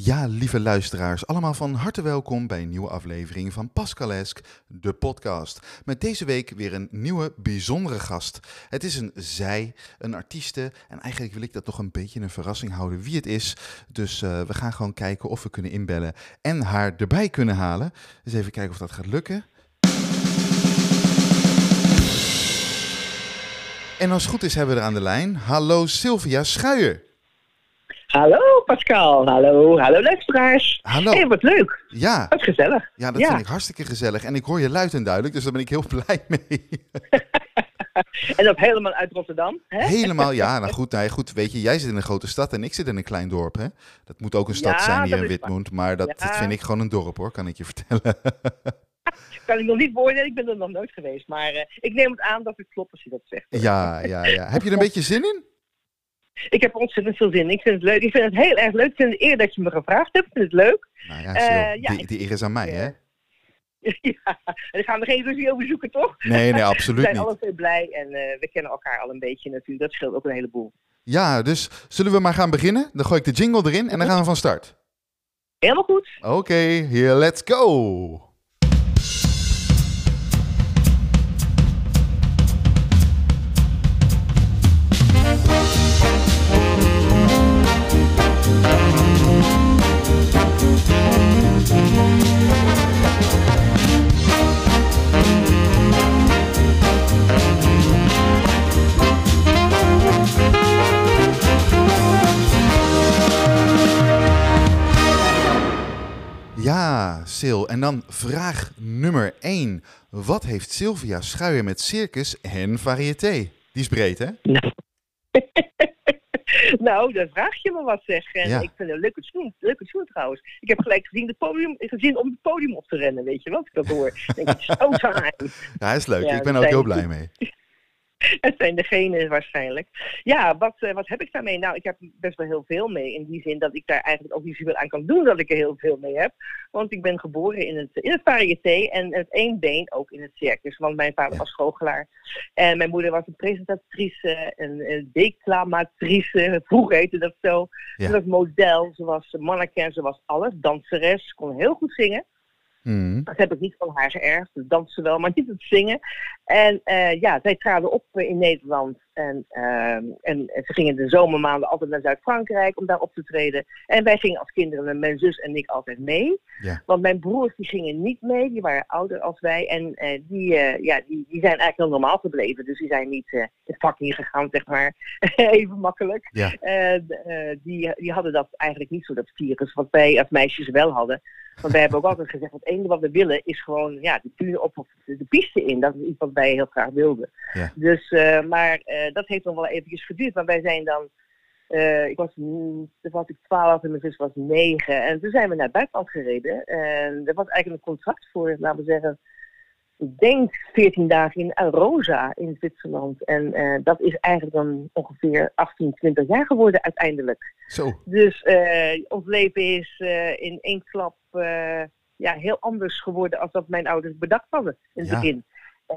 Ja, lieve luisteraars, allemaal van harte welkom bij een nieuwe aflevering van Pascalesk, de podcast. Met deze week weer een nieuwe, bijzondere gast. Het is een zij, een artieste, en eigenlijk wil ik dat toch een beetje een verrassing houden wie het is. Dus uh, we gaan gewoon kijken of we kunnen inbellen en haar erbij kunnen halen. Dus even kijken of dat gaat lukken. En als het goed is hebben we er aan de lijn, hallo Sylvia Schuijer. Hallo Pascal, hallo, hallo luisteraars. Hallo. Hey, wat leuk. Ja. Wat gezellig. Ja, dat vind ik hartstikke gezellig. En ik hoor je luid en duidelijk, dus daar ben ik heel blij mee. en dat helemaal uit Rotterdam, hè? Helemaal, ja. Nou goed, nou, goed, weet je, jij zit in een grote stad en ik zit in een klein dorp, hè. Dat moet ook een stad Ja, zijn hier in is Witmoed, maar dat, Ja. dat vind ik gewoon een dorp, hoor, kan ik je vertellen. Kan ik nog niet beoordelen, ik ben er nog nooit geweest. Maar eh, ik neem het aan dat het klopt als je dat zegt. ja, ja, ja. Heb je er een beetje zin in? Ik heb ontzettend veel zin in. Ik vind het leuk. Ik vind het heel erg leuk. Ik vind het eer dat je me gevraagd hebt. Ik vind het leuk. Nou ja, Eh, ja, die, die eer is aan mij, hè? ja, daar gaan we geen ruzie over zoeken, toch? Nee, nee, we absoluut zijn niet. alle twee blij en eh, we kennen elkaar al een beetje natuurlijk. Dat scheelt ook een heleboel. Ja, dus zullen we maar gaan beginnen? Dan gooi ik de jingle erin en dan gaan we van start. Helemaal goed. Oké, here, let's go! Sil. En dan vraag nummer 1. Wat heeft Sylvia Schuijer met circus en variété? Die is breed, hè? nou, dan vraag je me wat zeg. En Ja. ik vind het een leuke tune, leuke tune trouwens. Ik heb gelijk gezien, het podium, gezien om het podium op te rennen, weet je wat? Ik dat hoor. Ik denk, showtime. Ja, is leuk. Ja, ik ben ook heel blij mee. Het zijn degenen waarschijnlijk. Ja, wat, eh, wat heb ik daarmee? Nou, ik heb best wel heel veel mee. In die zin dat ik daar eigenlijk ook niet zoveel aan kan doen dat ik er heel veel mee heb. Want ik ben geboren in het, in het variété en het één been ook in het circus. Want mijn vader Ja. was goochelaar. En mijn moeder was een presentatrice, een, een declamatrice. Vroeger heette dat zo. Ja. Ze was model, ze was mannequin, ze was alles. Danseres, kon heel goed zingen. Mhm. Dat heb ik niet van haar. Het dansen wel, maar niet het zingen. En eh, ja, zij traden op in Nederland. En, ehm, en ze gingen de zomermaanden altijd naar Zuid-Frankrijk om daar op te treden. En wij gingen als kinderen, mijn zus en ik, altijd mee. Ja. Want mijn broers die gingen niet mee, die waren ouder als wij. En eh, die, eh, ja, die, die zijn eigenlijk heel normaal gebleven. Dus die zijn niet eh het vak ingegaan, zeg maar. Even makkelijk. Ja. Eh, eh, die, die hadden dat eigenlijk niet zo, dat virus, wat wij als meisjes wel hadden. Want wij hebben ook altijd gezegd, het enige wat we willen is gewoon ja, de op de, piste in. Dat is iets wat wij heel graag wilden. Ja. Dus, eh, maar eh, dat heeft nog wel eventjes geduurd. Maar wij zijn dan, eh, ik was, mm, toen was ik twaalf en mijn zus was negen. En toen zijn we naar het buitenland gereden. En er was eigenlijk een contract voor, laten we zeggen, ik denk 14 dagen in Arosa in Zwitserland. En eh, dat is eigenlijk dan ongeveer 18, 20 jaar geworden uiteindelijk. Zo. Dus eh, ons leven is eh, in één klap eh, ja, heel anders geworden als dat mijn ouders bedacht hadden in het Ja. begin.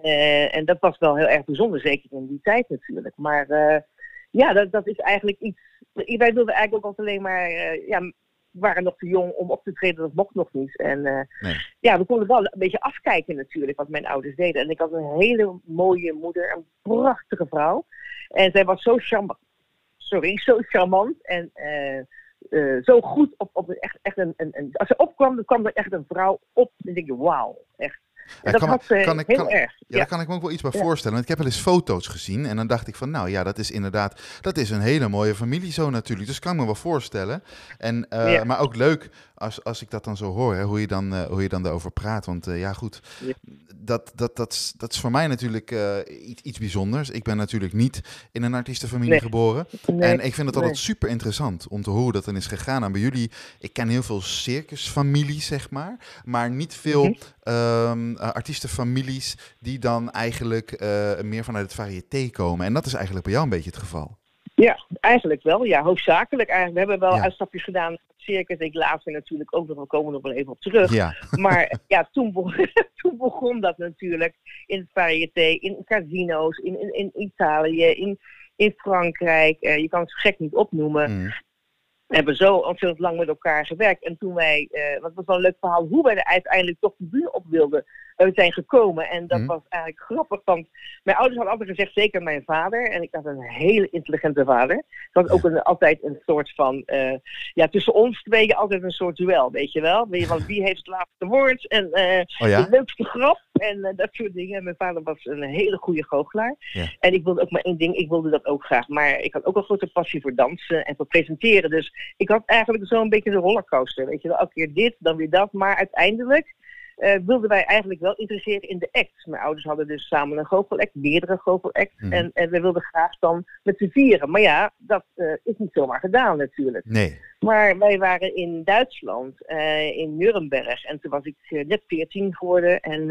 Eh, en dat was wel heel erg bijzonder, zeker in die tijd natuurlijk. Maar eh, ja, dat, dat is eigenlijk iets. Wij wilden eigenlijk ook altijd alleen maar. eh, ja, we waren nog te jong om op te treden, dat mocht nog niet. En Nee. ja, we konden wel een beetje afkijken natuurlijk wat mijn ouders deden. En ik had een hele mooie moeder, een prachtige vrouw. En zij was zo charmant. Sorry, zo charmant en zo goed op, op echt, echt een, een, een- Als ze opkwam, dan kwam er echt een vrouw op. En dan denk je, wauw, echt. En Ja, dat kan, had ze kan ik, heel kan, erg. Ja, daar kan ik me ook wel iets bij Ja. voorstellen. Want ik heb wel eens foto's gezien en dan dacht ik van, nou ja, dat is inderdaad, dat is een hele mooie familie zo natuurlijk. Dus kan ik me wel voorstellen. En, eh, Ja. Maar ook leuk als, als ik dat dan zo hoor, hè, hoe, je dan, eh, hoe je dan daarover praat. Want eh, ja, goed, dat, dat, dat, is- dat is voor mij natuurlijk eh, iets, iets bijzonders. Ik ben natuurlijk niet in een artiestenfamilie Nee. geboren. Nee, en ik vind het altijd nee. super interessant om te horen hoe dat dan is gegaan. En bij jullie, ik ken heel veel circusfamilies, zeg maar. Maar niet veel Mhm. Eh, artiestenfamilies die dan eigenlijk eh, meer vanuit het variété komen. En dat is eigenlijk bij jou een beetje het geval. Ja, eigenlijk wel. Ja, hoofdzakelijk eigenlijk. We hebben wel Ja. uitstapjes gedaan. Circus, ik laatst natuurlijk ook nog. We komen nog wel even op terug. Ja, Maar ja, toen, begon, toen begon dat natuurlijk in het variété, in casino's, in, in, in Italië, in, in Frankrijk. Eh, je kan het gek niet opnoemen. mm, hebben zo ontzettend lang met elkaar gewerkt. En toen wij, uh, wat was wel een leuk verhaal, hoe wij er uiteindelijk toch de bühne op wilden zijn gekomen. En dat mhm. was eigenlijk grappig, want mijn ouders hadden altijd gezegd, zeker mijn vader, en ik had een hele intelligente vader. Dat was ook een, altijd een soort van, uh, ja, tussen ons tweeën altijd een soort duel, weet je wel. Want wie heeft het laatste woord en uh, de leukste grap en dat soort dingen. Mijn vader was een hele goede goochelaar. En ik wilde ook maar één ding, ik wilde dat ook graag. Maar ik had ook een grote passie voor dansen en voor presenteren. Dus ik had eigenlijk zo'n beetje de rollercoaster. Weet je wel, elke keer dit, dan weer dat. Maar uiteindelijk uh, wilden wij eigenlijk wel interesseren in de act. Mijn ouders hadden dus samen een goochelact, meerdere goochelacts. Mm. En, en we wilden graag dan met z'n vieren. Maar ja, dat uh, is niet zomaar gedaan natuurlijk. Nee. Maar wij waren in Duitsland, uh, in Nuremberg. En toen was ik net 14 geworden. En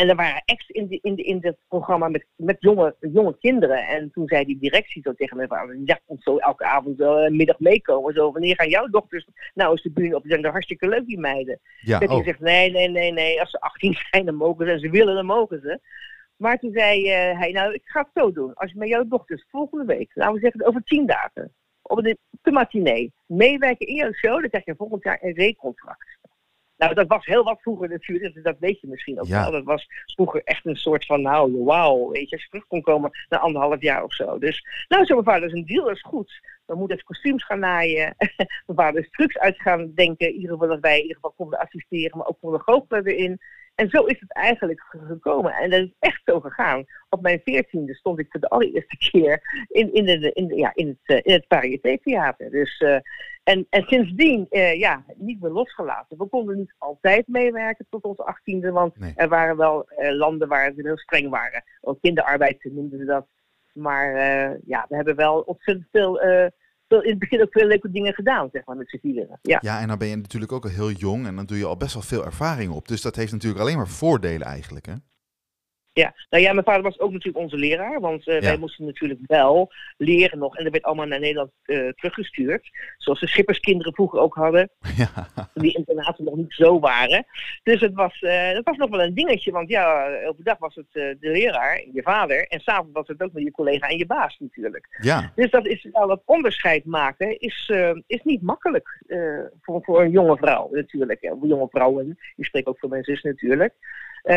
en er waren acts in, de, in, de, in het programma met, met jonge, jonge kinderen. En toen zei die directie zo tegen mij van, ja, komt zo elke avond uh, middag meekomen. Zo, wanneer gaan jouw dochters nou eens de bühne op? Die zijn er hartstikke leuk, die meiden. Ja, dat oh. zegt, nee, nee, nee, nee, als ze 18 zijn, dan mogen ze. En ze willen, dan mogen ze. Maar toen zei uh, hij, nou, ik ga het zo doen. Als je met jouw dochters volgende week, nou, we zeggen over tien dagen, op de, de matinee, meewerken in jouw show, dan krijg je volgend jaar een recontract. Nou, dat was heel wat vroeger natuurlijk, dus dat weet je misschien ook wel. Dat was vroeger echt een soort van, nou, wauw, weet je, als je terug kon komen na anderhalf jaar of zo. Dus, nou, zo mijn vader, is een deal, dat is goed. Dan moet even kostuums gaan naaien. mijn vader is trucs uit gaan denken, in ieder geval dat wij in ieder geval konden assisteren, maar ook konden goochelen erin. En zo is het eigenlijk gekomen. En dat is echt zo gegaan. Op mijn veertiende stond ik voor de allereerste keer in, in, de, in, ja, in het, uh, in het Variété Theater. Dus, uh, en, en sindsdien uh, ja, niet meer losgelaten. We konden niet altijd meewerken tot onze achttiende, want er waren wel landen waar ze heel streng waren. Ook kinderarbeid noemden ze dat. Maar ja, we hebben wel ontzettend veel in het begin ook veel leuke dingen gedaan, zeg maar, met z'n. Ja. ja, en dan ben je natuurlijk ook al heel jong en dan doe je al best wel veel ervaring op. Dus dat heeft natuurlijk alleen maar voordelen eigenlijk, hè? Ja, nou ja, mijn vader was ook natuurlijk onze leraar, want uh, wij moesten natuurlijk wel leren nog. En dat werd allemaal naar Nederland uh, teruggestuurd. Zoals de schipperskinderen vroeger ook hadden, ja. die internaten nog niet zo waren. Dus het was, uh, dat was nog wel een dingetje, want ja, overdag was het de leraar, je vader, en s'avonds was het ook met je collega en je baas natuurlijk. Ja. Dus dat is wel dat onderscheid maken, is, is niet makkelijk voor, voor een jonge vrouw natuurlijk. Of jonge vrouwen, je spreekt ook voor mijn zus natuurlijk. Uh,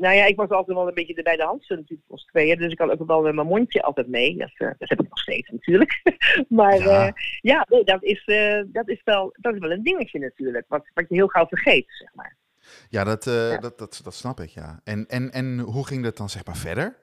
nou ja, ik was altijd wel een beetje de bij de hand, natuurlijk ons tweeën. Dus ik had ook wel mijn mondje altijd mee. Dat, uh, dat heb ik nog steeds natuurlijk. maar ja, uh, ja nee, dat, is, dat, is wel, dat is wel een dingetje natuurlijk. Wat, wat je heel gauw vergeet, zeg maar. Ja, dat, ja. Dat, dat, dat snap ik, ja. En, en, en hoe ging dat dan zeg maar verder?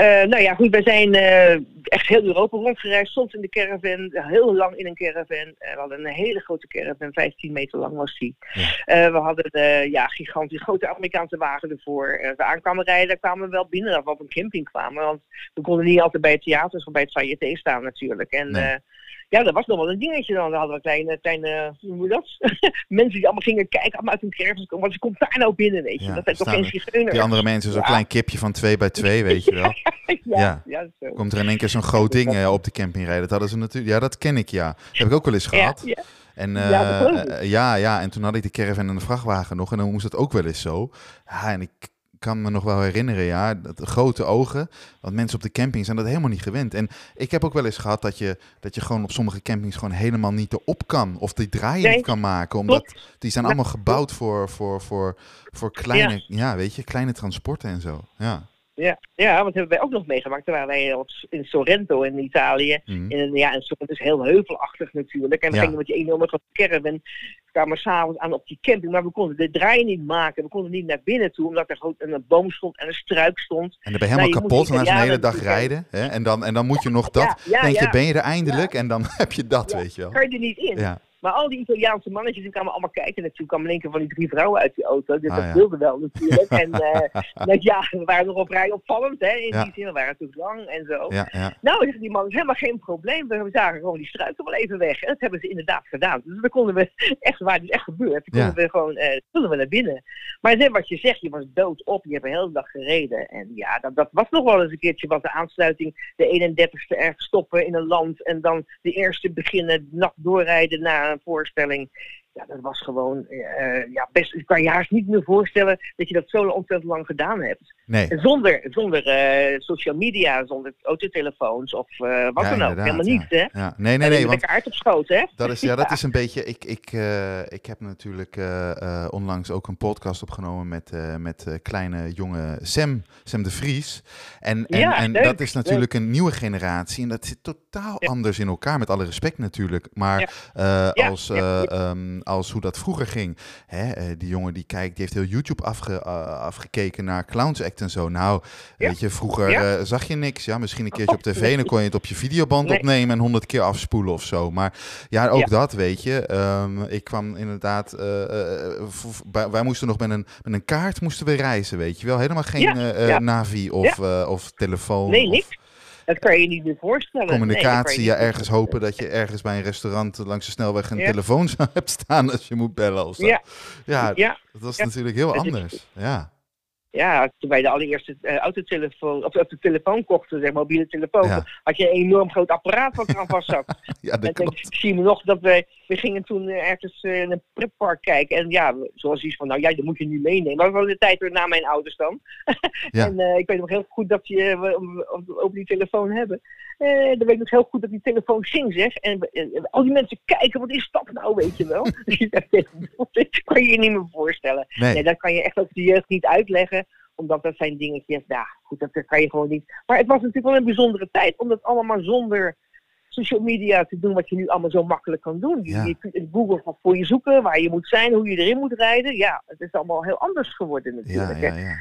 Uh, nou ja, goed, wij zijn uh, echt heel Europa rondgereisd. Soms in de caravan, heel lang in een caravan. Uh, we hadden een hele grote caravan, 15 meter lang was die. Ja. we hadden ja, gigantisch grote Amerikaanse wagen ervoor. Als we aankwamen rijden, kwamen we wel binnen we op een camping kwamen. Want we konden niet altijd bij het theater of bij het Sayete staan natuurlijk. En nee ja, dat was nog wel een dingetje dan. Dan hadden we kleine, kleine hoe noem je dat? mensen die allemaal gingen kijken, allemaal uit hun kerfjes komen. Wat komt daar nou binnen, weet je? dat zijn toch geen zigeuners. Die andere mensen, zo'n klein kipje van 2 bij 2, weet je wel. ja, ja. zo. Komt er in één keer zo'n groot ding uh, op de camping rijden. Dat hadden ze natuurlijk. Ja, dat ken ik, ja. Dat heb ik ook wel eens gehad. Ja, En uh, ja, ja, ja, en toen had ik de caravan en de vrachtwagen nog. En dan moest het ook wel eens zo. Ja, en ik kan me nog wel herinneren, ja, dat grote ogen. Want mensen op de camping zijn dat helemaal niet gewend. En ik heb ook wel eens gehad dat je, dat je gewoon op sommige campings gewoon helemaal niet erop kan. Of die draaien niet kan maken. Omdat die zijn allemaal gebouwd voor, voor, voor, voor kleine, ja. ja. weet je, kleine transporten en zo. Ja. Ja, ja, want hebben wij ook nog meegemaakt. Toen waren wij in Sorrento in Italië. Mm. In, ja, en Sorrento is heel heuvelachtig natuurlijk. En we ja. gingen met die enorme caravan. We kwamen s'avonds aan op die camping. Maar we konden de draai niet maken. We konden niet naar binnen toe. Omdat er gewoon een boom stond en een struik stond. En dan ben je helemaal nou, kapot. En dan is een hele dag rijden. Hè? En, dan, en dan moet je nog dat. Ja, denk je, ben je er eindelijk? En dan heb je dat, weet je wel. Kan je er niet in. Ja. Maar al die Italiaanse mannetjes, die kwamen allemaal kijken. Natuurlijk kwamen in van die drie vrouwen uit die auto. Dus ah, dat ja. wilde wel natuurlijk. en uh, ja, we waren nog op rij opvallend. Hè, in die zin, we waren natuurlijk lang en zo. Ja, nou, zeggen die mannen, helemaal geen probleem. We zagen gewoon die struiken wel even weg. En dat hebben ze inderdaad gedaan. Dus dan konden we, echt waar, het is echt gebeurd. Dan konden we gewoon, uh, we naar binnen. Maar net wat je zegt, je was dood op. Je hebt een hele dag gereden. En ja, dat, dat was nog wel eens een keertje wat de aansluiting. De 31ste ergens stoppen in een land. En dan de eerste beginnen, nacht doorrijden naar een voorstelling. Ja, dat was gewoon, uh, ja, best, ik kan je haast niet meer voorstellen dat je dat zo ontzettend lang gedaan hebt. Nee. Zonder, zonder uh, social media, zonder autotelefoons of uh, wat Ja, dan ook. Helemaal ja. niet, hè? Ja. Nee, nee, nee. Want kaart op schoot, hè? dat is, ja, dat is een beetje. Ik, ik, eh, ik heb natuurlijk eh, eh, onlangs ook een podcast opgenomen met, eh, met eh, kleine jonge Sam, Sam de Vries. En, en, Ja, en leuk, dat is natuurlijk een nieuwe generatie. En dat zit totaal anders in elkaar, met alle respect natuurlijk. Maar eh, als, eh, ehm, als hoe dat vroeger ging. Hè, eh, die jongen die kijkt, die heeft heel YouTube afge, eh, afgekeken naar Clowns Act en zo. Nou, Ja. weet je, vroeger Ja. eh, zag je niks. Ja, misschien een keertje op tv en dan kon je het op je videoband Nee. opnemen en honderd keer afspoelen of zo. Maar ja, ook dat, weet je. Ehm, ik kwam inderdaad... wij moesten nog met een, met een kaart moesten we reizen, weet je wel. Helemaal geen navi of, of telefoon. Nee, of niks. Dat kan je niet meer voorstellen. Communicatie, ja, ergens hopen dat je ergens bij een restaurant langs de snelweg een Ja. telefoon zou hebt staan als je moet bellen of zo. Ja. ja, Ja, dat was natuurlijk heel is- anders. Ja, ja, toen wij de allereerste eh, autotelefoon, of, de telefoon kochten, zeg, mobiele telefoon, Ja. had je een enorm groot apparaat wat eraan vast zat. ja En dat ik klopt. zie me nog dat wij, we gingen toen eh, ergens eh, in een pretpark kijken. En ja, zoals iets van, nou ja, dat moet je niet meenemen. Maar we de tijd weer na mijn ouders dan. Ja. En ik weet nog heel goed dat je, we, over die telefoon hebben. Eh dan weet ik nog heel goed dat die telefoon ging, zeg. En we- eh, al die mensen kijken, wat is dat nou, weet je wel? dat kan je je niet meer voorstellen. Nee, Nee, dat kan je echt ook de jeugd niet uitleggen. Omdat dat zijn dingetjes, nou goed, dat, dat kan je gewoon niet. Maar het was natuurlijk wel een bijzondere tijd om dat allemaal zonder social media te doen wat je nu allemaal zo makkelijk kan doen. Je, Ja. je kunt in Google gaat voor je zoeken, waar je moet zijn, hoe je erin moet rijden. Ja, het is allemaal heel anders geworden natuurlijk. ja, ja.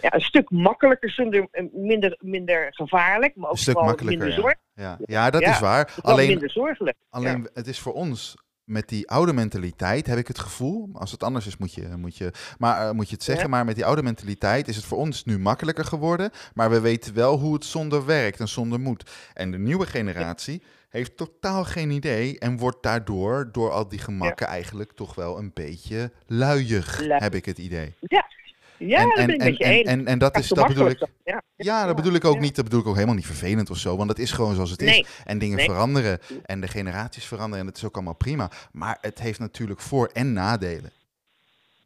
Ja, een stuk makkelijker, zonder, minder, minder gevaarlijk, maar ook Een stuk makkelijker, minder ja. zorg. Ja, ja dat Ja, is waar. Alleen, minder zorgelijk. Alleen het is voor ons met die oude mentaliteit, heb ik het gevoel. Als het anders is, moet je, moet je, maar, eh, moet je het zeggen. Maar met die oude mentaliteit is het voor ons nu makkelijker geworden. Maar we weten wel hoe het zonder werkt en zonder moet. En de nieuwe generatie heeft totaal geen idee. En wordt daardoor, door al die gemakken, eigenlijk toch wel een beetje luiig, Lui- heb ik het idee. Ja, ja en, dat en, ben ik en, met je en, eens. en, en dat, is, dat bedoel ik. dan. Ja. Ja, dat bedoel ik ook niet. Dat bedoel ik ook helemaal niet vervelend of zo. Want dat is gewoon zoals het is. En dingen Nee. veranderen. En de generaties veranderen. En het is ook allemaal prima. Maar het heeft natuurlijk voor- en nadelen.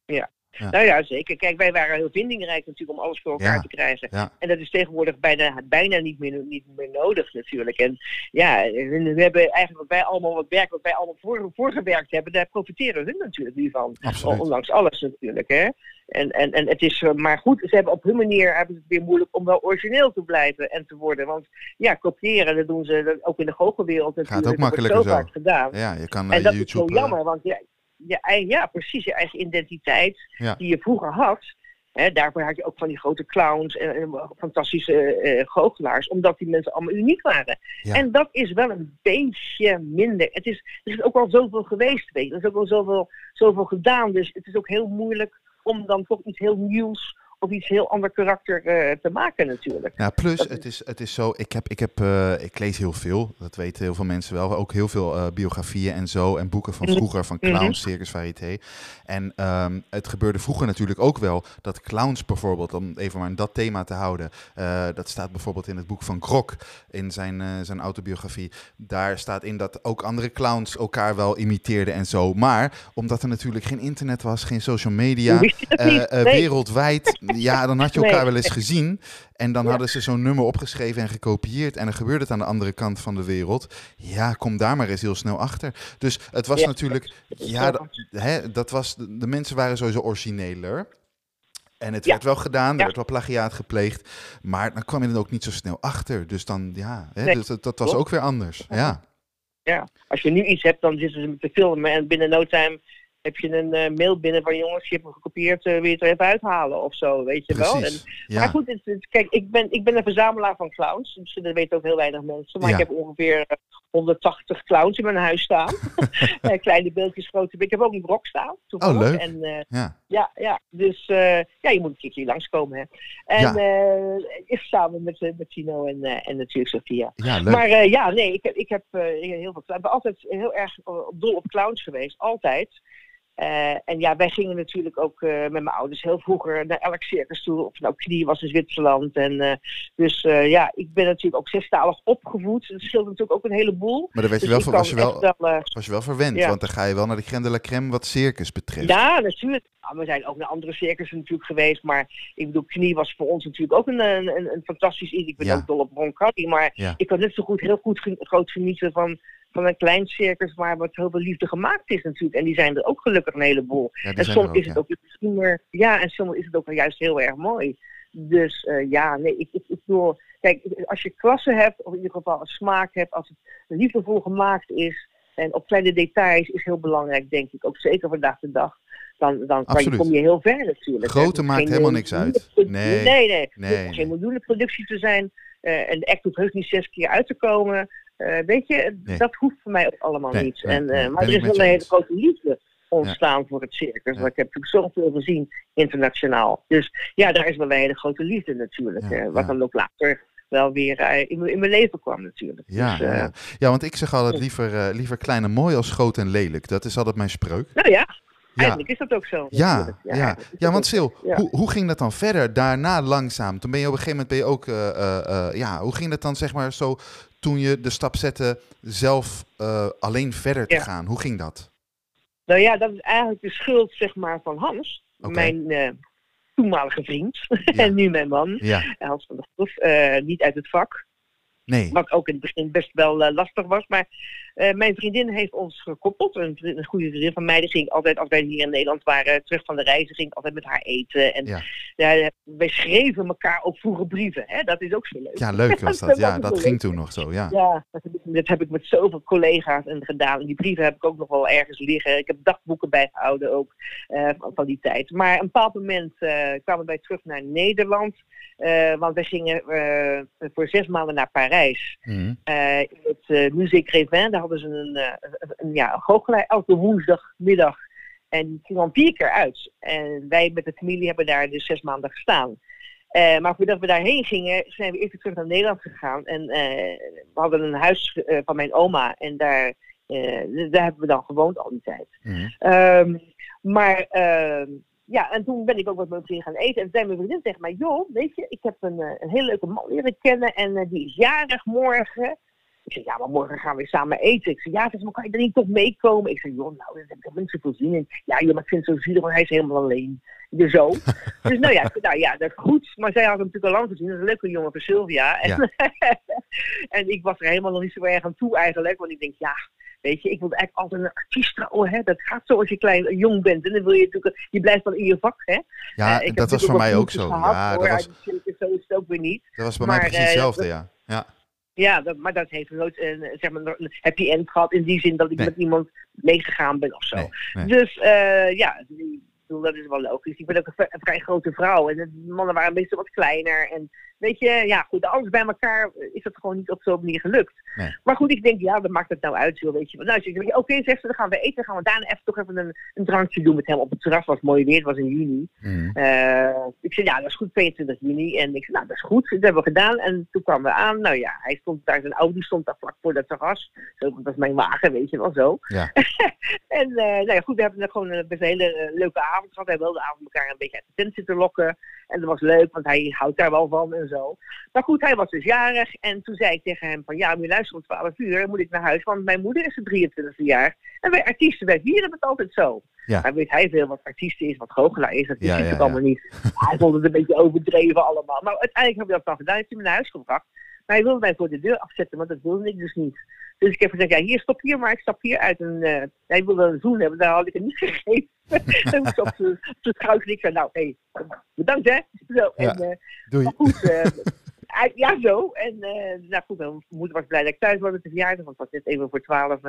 Ja. Nou ja, zeker. Kijk, wij waren heel vindingrijk natuurlijk om alles voor elkaar Ja. te krijgen. Ja. En dat is tegenwoordig bijna, bijna niet, meer, niet meer nodig natuurlijk. En ja, we hebben eigenlijk wat wij allemaal, wat werk wat wij allemaal voor, voorgewerkt hebben, daar profiteren hun natuurlijk nu van. Absoluut. Ondanks alles natuurlijk, hè. En, en, en het is, eh, maar goed, ze hebben op hun manier hebben ze het weer moeilijk om wel origineel te blijven en te worden. Want ja, kopiëren, dat doen ze ook in de goochelwereld natuurlijk. ook Dat wordt makkelijker zo. vaak gedaan. Ja, je kan En eh, dat is zo eh, jammer, want ja, je, ja, precies, je eigen identiteit Ja. die je vroeger had. Hè, daarvoor had je ook van die grote clowns en, en fantastische eh goochelaars, omdat die mensen allemaal uniek waren. Ja. En dat is wel een beetje minder. Het is, er is ook wel zoveel geweest, weet je. Er is ook wel zoveel, zoveel gedaan, dus het is ook heel moeilijk om dan toch iets heel nieuws of iets heel ander karakter eh, te maken natuurlijk. Ja, plus Dat het is, het is zo, ik, heb, ik, heb, eh, ik lees heel veel, dat weten heel veel mensen wel, ook heel veel eh, biografieën en zo en boeken van Mhm. vroeger, van clowns, circus, variété. En ehm, het gebeurde vroeger natuurlijk ook wel dat clowns bijvoorbeeld, om even maar dat thema te houden, dat staat bijvoorbeeld in het boek van Grok, in zijn, zijn autobiografie, daar staat in dat ook andere clowns elkaar wel imiteerden en zo, maar omdat er natuurlijk geen internet was, geen social media, Nee. wereldwijd, ja, dan had je elkaar Nee. wel eens gezien. En dan Ja. hadden ze zo'n nummer opgeschreven en gekopieerd. En dan gebeurde het aan de andere kant van de wereld. Ja, kom daar maar eens heel snel achter. Dus het was Ja. natuurlijk. Ja, dat, hè, dat was. De, mensen waren sowieso origineler. En het Ja. werd wel gedaan, er werd wel plagiaat gepleegd. Maar dan kwam je er ook niet zo snel achter. Dus dan, ja, hè, Nee, dus dat, dat was klopt. ook weer anders. Ja, Ja, als je nu iets hebt, dan zitten ze te filmen en binnen no time heb je een eh, mail binnen van jongens, je hebt hem gekopieerd, eh wil je het er even uithalen of zo, weet je wel. En. Maar goed, het, het- kijk, ik ben, ik ben een verzamelaar van clowns, dus dat weten ook heel weinig mensen. Maar Ja. ik heb ongeveer eh, 180 clowns in mijn huis staan. Eh, Kleine beeldjes, grote. Ik heb ook een brok staan. toevallig. Oh, leuk. En, eh, ja, ja, ja, dus eh, ja, je moet een keertje langskomen. Hè. En eh, ik samen met, eh, met Tino en, eh, en natuurlijk Sophia. ja, leuk. Maar eh, ja, nee, ik heb, ik heb eh, heel veel clowns. Ik ben altijd heel erg eh, dol op clowns geweest, altijd. Uh, en ja, wij gingen natuurlijk ook uh, met mijn ouders heel vroeger naar elk circus toe. Of nou knie was in Zwitserland. En, uh, dus ja, ik ben natuurlijk ook zestalig opgevoed. Dat scheelt natuurlijk ook een heleboel. Maar dan werd je dus wel, was, je wel, wel was je wel verwend. Ja. Want dan ga je wel naar de crème de la crème wat circus betreft. Ja, natuurlijk. Nou, we zijn ook naar andere circussen natuurlijk geweest. Maar ik bedoel, knie was voor ons natuurlijk ook een, een, een fantastisch iets. Ik ben Ja. ook dol op Roncalli. Maar Ja. ik kan net zo goed heel goed groot genieten van, van een klein circus waar wat heel veel liefde gemaakt is natuurlijk. En die zijn er ook gelukkig een heleboel. Ja, En soms ook, is het ook misschien maar, ja, en soms is het ook wel juist heel erg mooi. Dus eh, ja, nee, ik, ik, ik bedoel, kijk, als je klasse hebt, of in ieder geval een smaak hebt, als het liefdevol gemaakt is, en op kleine details is heel belangrijk, denk ik, ook zeker vandaag de dag, dan, dan kan je, kom je heel ver natuurlijk. Hoeft maakt geen helemaal niks uit. Nee. nee, nee. Het hoeft geen miljoenen productie te zijn. eh, en de act hoeft heus niet zes keer uit te komen. Eh, weet je, Nee. dat hoeft voor mij ook allemaal Nee, niet. nee, en, eh, maar er is wel een hele grote liefde ontstaan voor het circus. Want ik heb natuurlijk zoveel gezien internationaal. Dus ja, daar is wel een hele grote liefde natuurlijk. Ja, eh, wat dan ook later wel weer in, mijn- in mijn leven kwam natuurlijk. Ja, Dus, ja, ja. ja, want ik zeg altijd liever, liever klein en mooi als groot en lelijk. Dat is altijd mijn spreuk. Nou ja, Ja, eigenlijk is dat ook zo. ja, ja. ja want. Sil, hoe, hoe ging dat dan verder daarna langzaam? Toen ben je op een gegeven moment ben je ook, ja, hoe ging dat dan zeg maar zo toen je de stap zette zelf eh, alleen verder te Ja. gaan? Hoe ging dat? Nou ja, dat is eigenlijk de schuld zeg maar van Hans, mijn eh, toenmalige vriend. Ja. en nu mijn man, Ja, Hans van der Groef, eh, niet uit het vak. nee. Wat ook in het begin best wel lastig was. Maar eh, mijn vriendin heeft ons gekoppeld. Een, een goede vriendin van mij. Die ging altijd, als wij hier in Nederland waren, terug van de reizen, ging ik altijd met haar eten. En Ja. ja, wij schreven elkaar ook vroeger brieven. Hè? Dat is ook zo leuk. Ja, leuk was dat. Ja, dat ging toen nog zo, ja. Ja, dat heb, ik, dat heb ik met zoveel collega's en gedaan. En die brieven heb ik ook nog wel ergens liggen. Ik heb dagboeken bijgehouden ook eh, van, die tijd. Maar op een bepaald moment eh, kwamen wij terug naar Nederland. want wij gingen voor zes maanden naar Parijs. Eh, in het eh Musée Grévin, daar hadden ze een, een, een, ja, goochelaar elke woensdagmiddag. En die ging dan vier keer uit. En wij met de familie hebben daar dus zes maanden gestaan. Eh, maar voordat we daarheen gingen, zijn we eerst terug naar Nederland gegaan. En eh, we hadden een huis van mijn oma. En daar, daar hebben we dan gewoond al die tijd. Mhm. Ehm, maar ehm, ja, en toen ben ik ook met mijn gaan eten. En toen zei mijn vriendin tegen mij, joh, weet je, ik heb een, een hele leuke man leren kennen en die is jarig morgen. Ik zei, ja, maar morgen gaan we samen eten. Ik zei, ja, ze zei, maar kan je er niet toch meekomen? Ik zei, joh, nou, daar heb ik helemaal niet zoveel zin in. Ja, joh, maar ik vind het zo zielig, want hij is helemaal alleen. Dus zo. dus nou ja, nou ja, dat is goed. Maar zij had hem natuurlijk al lang gezien. Dat is een leuke jongen van Sylvia. En, en ik was er helemaal nog niet zo erg aan toe eigenlijk. Want ik denk, ja, Weet je, ik wilde eigenlijk altijd een artiest trouwen. Hè? Dat gaat zo als je klein jong bent. En dan wil je natuurlijk, je blijft dan in je vak. Hè? Ja, Eh, dat was voor mij ook zo. Gehad, Ja, hoor. dat was, Zo is het ook weer niet. dat was bij Maar, mij precies eh, hetzelfde, dat- ja. Ja, Ja, dat, maar dat heeft nooit een, zeg maar, een happy end gehad. In die zin dat ik Nee. met iemand meegegaan ben of zo. nee, nee. Dus eh, ja, bedoel, dat is wel logisch. Ik ben ook een, een vrij grote vrouw. En de mannen waren meestal wat kleiner. En weet je, ja goed, alles bij elkaar is dat gewoon niet op zo'n manier gelukt. Nee. Maar goed, ik denk, ja, dat maakt het nou uit, joh, weet je. Nou, dus oké, zegt ze, dan gaan we eten. Dan gaan we daarna even toch even een, een drankje doen met hem op het terras. Was mooi weer, het was in juni. Mhm. Eh, ik zei, ja, dat is goed, 22 juni. En ik zei, nou, dat is goed, dat hebben we gedaan. En toen kwamen we aan. Nou ja, hij stond daar, zijn Audi stond daar vlak voor dat terras. Zo, dat was mijn wagen, weet je wel, zo. Ja. en eh, nou ja, goed, we hebben er gewoon een best een hele eh, leuke avond gehad. Hij wilde de avond elkaar een beetje uit de tent zitten lokken. En dat was leuk, want hij houdt daar wel van en zo. Maar goed, hij was dus jarig. En toen zei ik tegen hem van, ja, moet je luisteren, om 12 uur moet ik naar huis. Want mijn moeder is de 23e jaar. En wij artiesten, wij vieren het altijd zo. Ja. Maar weet hij veel wat artiesten is, wat goochelaar is. Dat ik ja, allemaal niet. Hij vond het een beetje overdreven allemaal. Maar uiteindelijk hebben we dat dan gedaan. Heeft hij me naar huis gebracht. Maar hij wilde mij voor de deur afzetten, want dat wilde ik dus niet. Dus ik heb gezegd, ja, hier stop hier, maar ik stap hier uit. En eh, hij wilde een zoen hebben, daar had ik hem niet gegeven. en ik op zijn schouder. Ik zei, nou, hé, bedankt hè. Zo, Ja. en, eh, Doei. maar goed, eh, ja, zo. En nou goed, mijn moeder was blij dat ik thuis was met de verjaardag, want het was net even voor twaalf.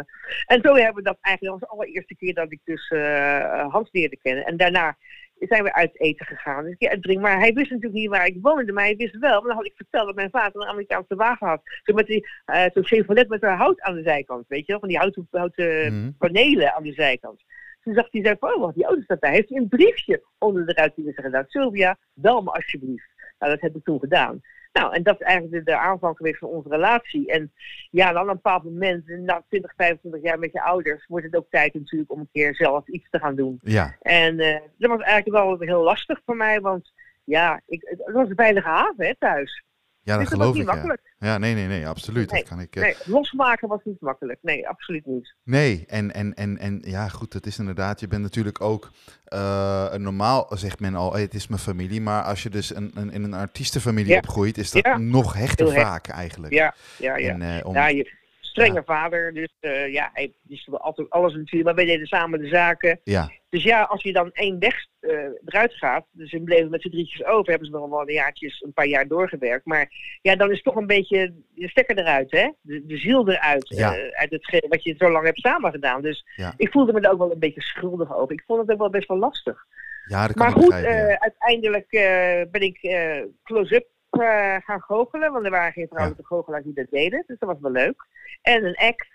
En zo hebben we dat eigenlijk, de allereerste keer dat ik dus eh Hans leerde kennen. En daarna zijn we uit eten gegaan. Dus een uitdrinken. Maar hij wist natuurlijk niet waar ik woonde, maar hij wist wel. Want dan had ik verteld dat mijn vader een Amerikaanse wagen had. Zo met die, eh zo'n Chevrolet met haar hout aan de zijkant, weet je wel? Van die houten, houten Mhm. panelen aan de zijkant. Toen zag hij, zei van, oh, wat die auto staat daar. Heeft hij een briefje onder de ruit die gezegd, nou, Sylvia, bel me alsjeblieft. Nou, dat heb ik toen gedaan. Nou, en dat is eigenlijk de, de aanvang geweest van onze relatie. En ja, dan op een bepaald moment, na 20, 25 jaar met je ouders, wordt het ook tijd natuurlijk om een keer zelf iets te gaan doen. Ja, En eh, dat was eigenlijk wel heel lastig voor mij, want ja, ik, het was een veilige haven hè, thuis. Ja dat dus dat was geloof niet ik. Ja. makkelijk. ja, nee, nee, nee, absoluut. Nee, dat kan ik. eh, Nee, losmaken was niet makkelijk. Nee, absoluut niet. Nee, en, en, en, en ja, goed, het is inderdaad, je bent natuurlijk ook, eh, een normaal zegt men al, hey, het is mijn familie, maar als je dus een, een, in een artiestenfamilie Ja. opgroeit, is dat Ja. nog hechter Heel hecht. vaak eigenlijk. Ja, ja, ja. En, eh, om, Ja, je strenge vader, dus eh, ja, hij wist wel altijd alles natuurlijk, maar wij deden samen de zaken. ja, Dus ja, als je dan één weg eh, eruit gaat, dus ze bleven met z'n drietjes over, hebben ze nog wel een jaartjes, een paar jaar doorgewerkt. Maar ja, dan is toch een beetje de stekker eruit, hè? De, de ziel eruit, Ja. eh, uit hetgeen wat je zo lang hebt samen gedaan. Dus Ja. ik voelde me er ook wel een beetje schuldig over. Ik vond het ook wel best wel lastig. ja, dat kan Maar goed, uiteindelijk ben ik close-up eh, gaan goochelen. Want er waren geen vrouwelijke goochelaars die dat deden. Dus dat was wel leuk. En een act.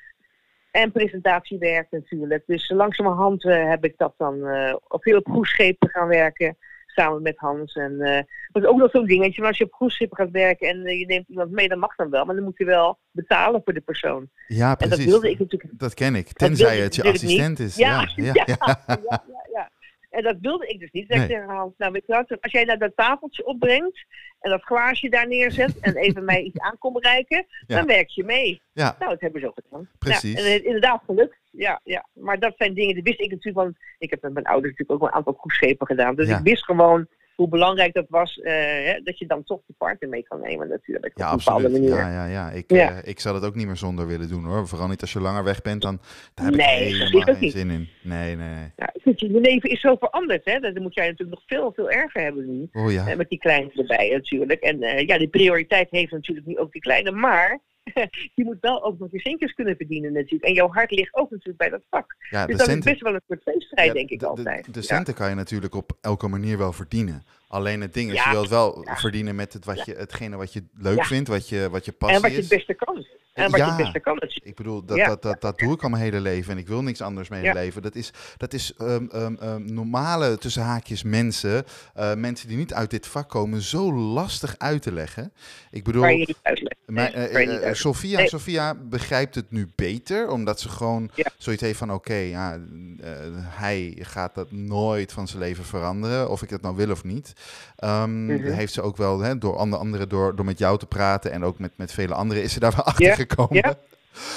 En presentatiewerk natuurlijk. Dus langzamerhand eh, heb ik dat dan eh, op veel op cruiseschepen gaan werken. Samen met Hans. En eh, dat is ook nog zo'n ding. Weet je, maar als je op cruiseschepen gaat werken en je neemt iemand mee, dan mag dan wel. Maar dan moet je wel betalen voor de persoon. ja, En dat precies. wilde ik natuurlijk Dat ken ik. Tenzij het je assistent is. Ja, ja, ja, ja. ja, ja, ja. En dat wilde ik dus niet. Dus Nee. ik tegen Hans, nou weet je wat, als jij nou dat tafeltje opbrengt en dat glaasje daar neerzet en even mij iets aan komt reiken, Ja. dan werk je mee. Ja, Nou, dat hebben we zo gedaan. Precies. Ja, en het is inderdaad gelukt. Ja, ja. Maar dat zijn dingen, die wist ik natuurlijk, want ik heb met mijn ouders natuurlijk ook wel een aantal cruiseschepen gedaan. Dus ik wist gewoon hoe belangrijk dat was, eh, hè, dat je dan toch je partner mee kan nemen natuurlijk. ja op een bepaalde manier. Ja, ja, ja. Ik, Ja. eh, ik zou dat ook niet meer zonder willen doen hoor. Vooral niet als je langer weg bent, dan daar heb Nee, ik helemaal geen niet. zin in. Nee, nee, nee. Ja, je, leven is zo veranderd, hè. Dat moet jij natuurlijk nog veel, veel erger hebben nu. Oh ja. Eh, met die kleine erbij natuurlijk. En ja, die prioriteit heeft natuurlijk nu ook die kleine. Maar je moet wel ook nog je centjes kunnen verdienen natuurlijk. En jouw hart ligt ook natuurlijk bij dat vak. Ja, dus de dat is best wel een soort feeststrijd, ja, denk ik de, de- altijd. De, Ja. centen kan je natuurlijk op elke manier wel verdienen. Alleen het ding is, je wilt wel verdienen met het, wat je, hetgene wat je leuk vindt, wat je, wat je passie En wat je is. het beste kan. En wat je het beste kan natuurlijk. Ik bedoel, dat, dat, dat, dat doe ik al mijn hele leven en ik wil niks anders mijn leven. Dat is, dat is ehm, ehm, ehm, normale, tussen haakjes, mensen, eh, mensen die niet uit dit vak komen, zo lastig uit te leggen. Ik bedoel, Waar je niet uitlegt. Nee, eh, eh, uitleggen. Sophia, Nee. Sophia begrijpt het nu beter, omdat ze gewoon Ja. zoiets heeft van, oké, ja, eh, hij gaat dat nooit van zijn leven veranderen, of ik het nou wil of niet. Ehm, Mhm. Heeft ze ook wel, hè, door andere, andere door, door met jou te praten en ook met, met vele anderen, is ze daar wel achter Ja, gekomen. ja.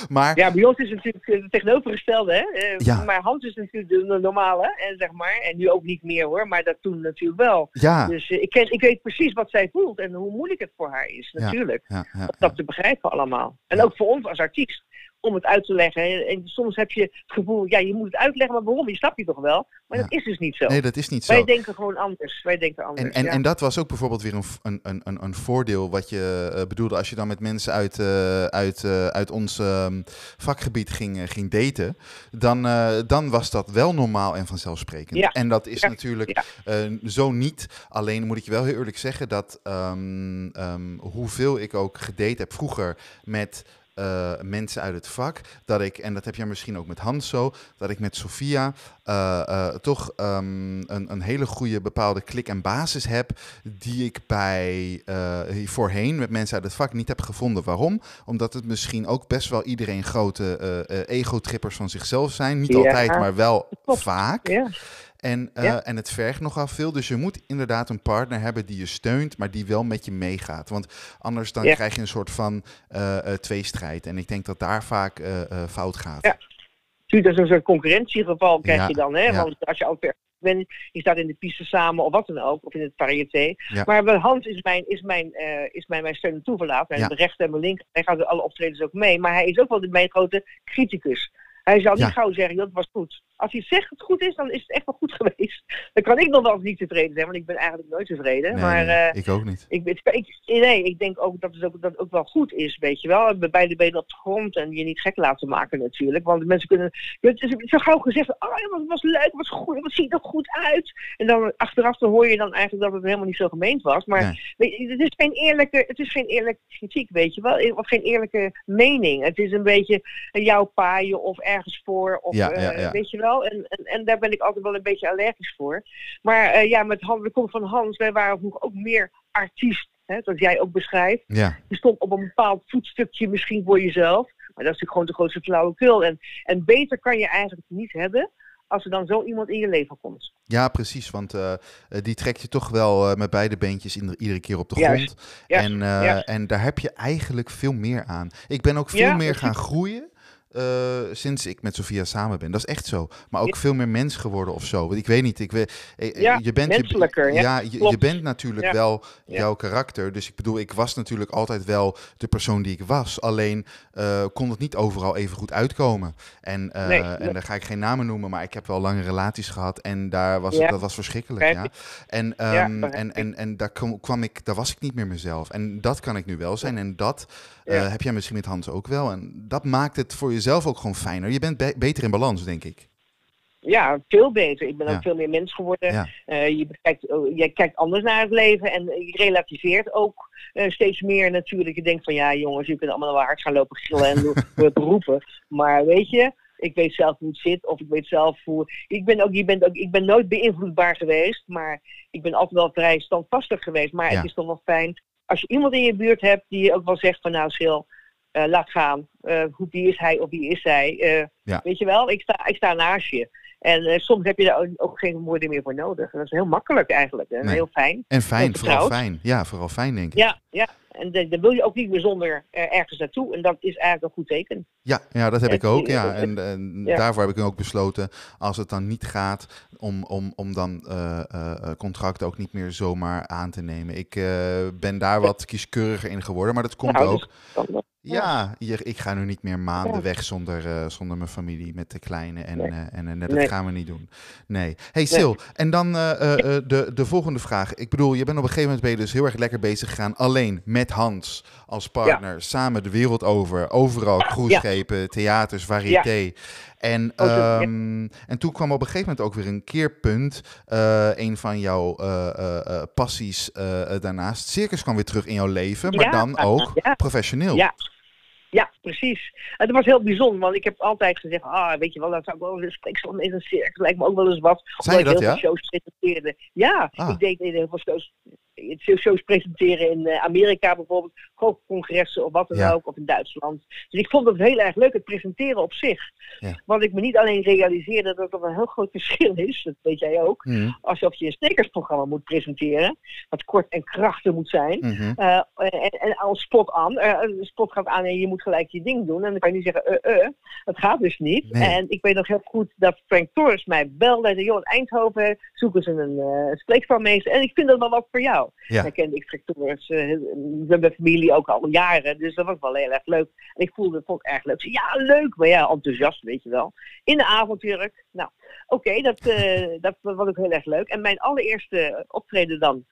Maar Ja, bij ons is het natuurlijk het tegenovergestelde. Hè? Eh, Ja. Maar Hans is natuurlijk de normale. En, zeg maar. en nu ook niet meer hoor, maar dat toen natuurlijk wel. ja, Dus eh, ik, ken, ik weet precies wat zij voelt en hoe moeilijk het voor haar is, natuurlijk. ja, ja, om dat te begrijpen allemaal. En ook voor ons als artiest, om het uit te leggen. En soms heb je het gevoel, ja, je moet het uitleggen, maar waarom? Je snapt je toch wel? Maar Ja. dat is dus niet zo. Nee, dat is niet zo. Wij denken gewoon anders. Wij denken anders. En, en, ja. en dat was ook bijvoorbeeld weer een, een, een, een, voordeel wat je eh, bedoelde als je dan met mensen uit, eh, uit, eh, uit ons ehm, vakgebied ging, ging daten. Dan, dan was dat wel normaal en vanzelfsprekend. Ja. En dat is natuurlijk zo niet. Alleen moet ik je wel heel eerlijk zeggen dat ehm, ehm, hoeveel ik ook gedate heb vroeger met eh, mensen uit het vak, dat ik, en dat heb jij misschien ook met Hans zo, dat ik met Sophia eh, eh, toch ehm, een, een hele goede bepaalde klik en basis heb, die ik bij voorheen met mensen uit het vak niet heb gevonden. Waarom? Omdat het misschien ook best wel iedereen grote ego-trippers van zichzelf zijn. Niet Ja. altijd, maar wel vaak. ja. En, eh, Ja. en het vergt nogal veel. Dus je moet inderdaad een partner hebben die je steunt, maar die wel met je meegaat. Want anders dan Ja. krijg je een soort van eh, tweestrijd. En ik denk dat daar vaak fout gaat. Ja. Natuurlijk, dat is een soort concurrentiegeval krijg Ja, je dan. Hè? Want als je al ver bent, je staat in de piste samen of wat dan ook, of in het variété. Maar Hans is mijn, is mijn, is mijn, mijn steun en toeverlaat. Mijn rechter en mijn linker. Hij gaat alle optredens ook mee. Maar hij is ook wel de, mijn grote criticus. Hij zal niet Ja. gauw zeggen, dat was goed. Als hij zegt dat het goed is, dan is het echt wel goed geweest. Dan kan ik nog wel eens niet tevreden zijn, want ik ben eigenlijk nooit tevreden. Nee, maar eh, ik ook niet. ik, ik, nee, ik denk ook dat het ook, dat het ook wel goed is, weet je wel. Met beide benen op de grond en je niet gek laten maken natuurlijk. Want de mensen kunnen... Het is zo gauw gezegd, oh ja, het was leuk, het was goed, het ziet er goed uit. En dan achteraf dan hoor je dan eigenlijk dat het helemaal niet zo gemeend was. Maar Nee. weet je, het, is geen eerlijke, het is geen eerlijke kritiek, weet je wel. Of geen eerlijke mening. Het is een beetje jouw paaien of ergens voor. Of, Ja, ja, eh, ja. Weet je wel. En, en, en daar ben ik altijd wel een beetje allergisch voor. Maar eh, ja, met Hans, de komst van Hans, wij waren vroeger ook meer artiest, hè, zoals jij ook beschrijft. Ja, Je stond op een bepaald voetstukje misschien voor jezelf. Maar dat is natuurlijk gewoon de grootste flauwekul. En, en beter kan je eigenlijk niet hebben als er dan zo iemand in je leven komt. ja precies. Want eh, die trek je toch wel met beide beentjes ieder- iedere keer op de grond. en, en daar heb je eigenlijk veel meer aan. Ik ben ook veel Ja, meer gaan groeien. Eh, sinds ik met Sofia samen ben. Dat is echt zo. Maar ook Ja. veel meer mens geworden of zo. Want ik weet niet. Ik weet, eh, eh, Ja, je bent, je- menselijker, ja, ja, je, je bent natuurlijk Ja. wel jouw karakter. Dus ik bedoel, ik was natuurlijk altijd wel de persoon die ik was. Alleen kon het niet overal even goed uitkomen. En, Nee, en nee. daar ga ik geen namen noemen, maar ik heb wel lange relaties gehad. En daar was het, dat was verschrikkelijk. Ja. En, ehm, en, en, en daar kwam, kwam ik, daar was ik niet meer mezelf. En dat kan ik nu wel zijn. En dat heb jij misschien met Hans ook wel. En dat maakt het voor jezelf ook gewoon fijner. Je bent be- beter in balans, denk ik. Ja, veel beter. Ik ben Ja. ook veel meer mens geworden. Ja. Eh, je, bekijkt, oh, je kijkt anders naar het leven en je relativeert ook eh, steeds meer natuurlijk. Je denkt van ja jongens, je kunt allemaal wel hard gaan lopen gillen en roepen. Maar weet je, ik weet zelf hoe het zit of ik weet zelf hoe... Ik ben, ook, je bent ook, ik ben nooit beïnvloedbaar geweest, maar ik ben altijd wel vrij standvastig geweest. Maar Ja. het is toch wel fijn als je iemand in je buurt hebt die ook wel zegt van nou Sil, eh, laat gaan. Eh, hoe, wie is hij of wie is zij? Eh, Ja. Weet je wel, ik sta, ik sta naast je. En soms heb je daar ook, geen woorden meer voor nodig. Dat is heel makkelijk eigenlijk. En Nee. heel fijn. En fijn, vooral fijn. Ja, vooral fijn, denk ik. Ja, ja. En dan wil je ook niet meer zonder ergens naartoe. En dat is eigenlijk een goed teken. Ja, ja dat heb ik ook. Ja. En, en Ja. daarvoor heb ik ook besloten, als het dan niet gaat, om, om, om dan contracten ook niet meer zomaar aan te nemen. Ik ben daar wat kieskeuriger in geworden, maar dat komt Nou, ook. dus Ja, ik ga nu niet meer maanden Ja. weg zonder, eh, zonder mijn familie met de kleine. En, Nee. eh, en, en dat Nee. gaan we niet doen. Nee. Hey Sil, en dan eh, eh, eh, de, de volgende vraag. Ik bedoel, je bent op een gegeven moment ben je dus heel erg lekker bezig gegaan. Alleen met Hans als partner. Samen de wereld over. Overal cruiseschepen, theaters, variété. En, Oh, ehm, en toen kwam op een gegeven moment ook weer een keerpunt. eh een van jouw eh, eh, eh, passies eh, eh, daarnaast. Circus kwam weer terug in jouw leven, maar dan ook professioneel. Ja. Ja, precies. Dat was heel bijzonder, want ik heb altijd gezegd, ah, weet je wel, dat zou ik wel eens spreeksel in een circus, lijkt me ook wel eens wat. Omdat dat, ik heel ja? veel shows presenteerde. Ja, Ah. ik deed heel veel shows, shows presenteren in eh, Amerika bijvoorbeeld, grote congressen of wat dan Ja. ook, of in Duitsland. Dus ik vond het heel erg leuk, het presenteren op zich. Ja. Want ik me niet alleen realiseerde dat er een heel groot verschil is, dat weet jij ook, Mhm, alsof je een snekersprogramma moet presenteren, wat kort en krachtig moet zijn. mhm. Eh, en, en als spot aan, een spot gaat aan en je moet gelijk je ding doen. En dan kan je niet zeggen, eh, eh, dat gaat dus niet. Nee. En ik weet nog heel goed dat Frank Torres mij belde. Hij zei, joh, in Eindhoven zoeken ze een uh. En ik vind dat wel wat voor jou. Ja. Dan kende ik Frank Torres, uh, met mijn familie ook al jaren. Dus dat was wel heel erg leuk. En ik voelde, het erg leuk. Zei, ja, leuk. Maar ja, enthousiast, weet je wel. In de avondjurk. Nou, oké, dat, eh, dat was ook heel erg leuk. En mijn allereerste optreden dan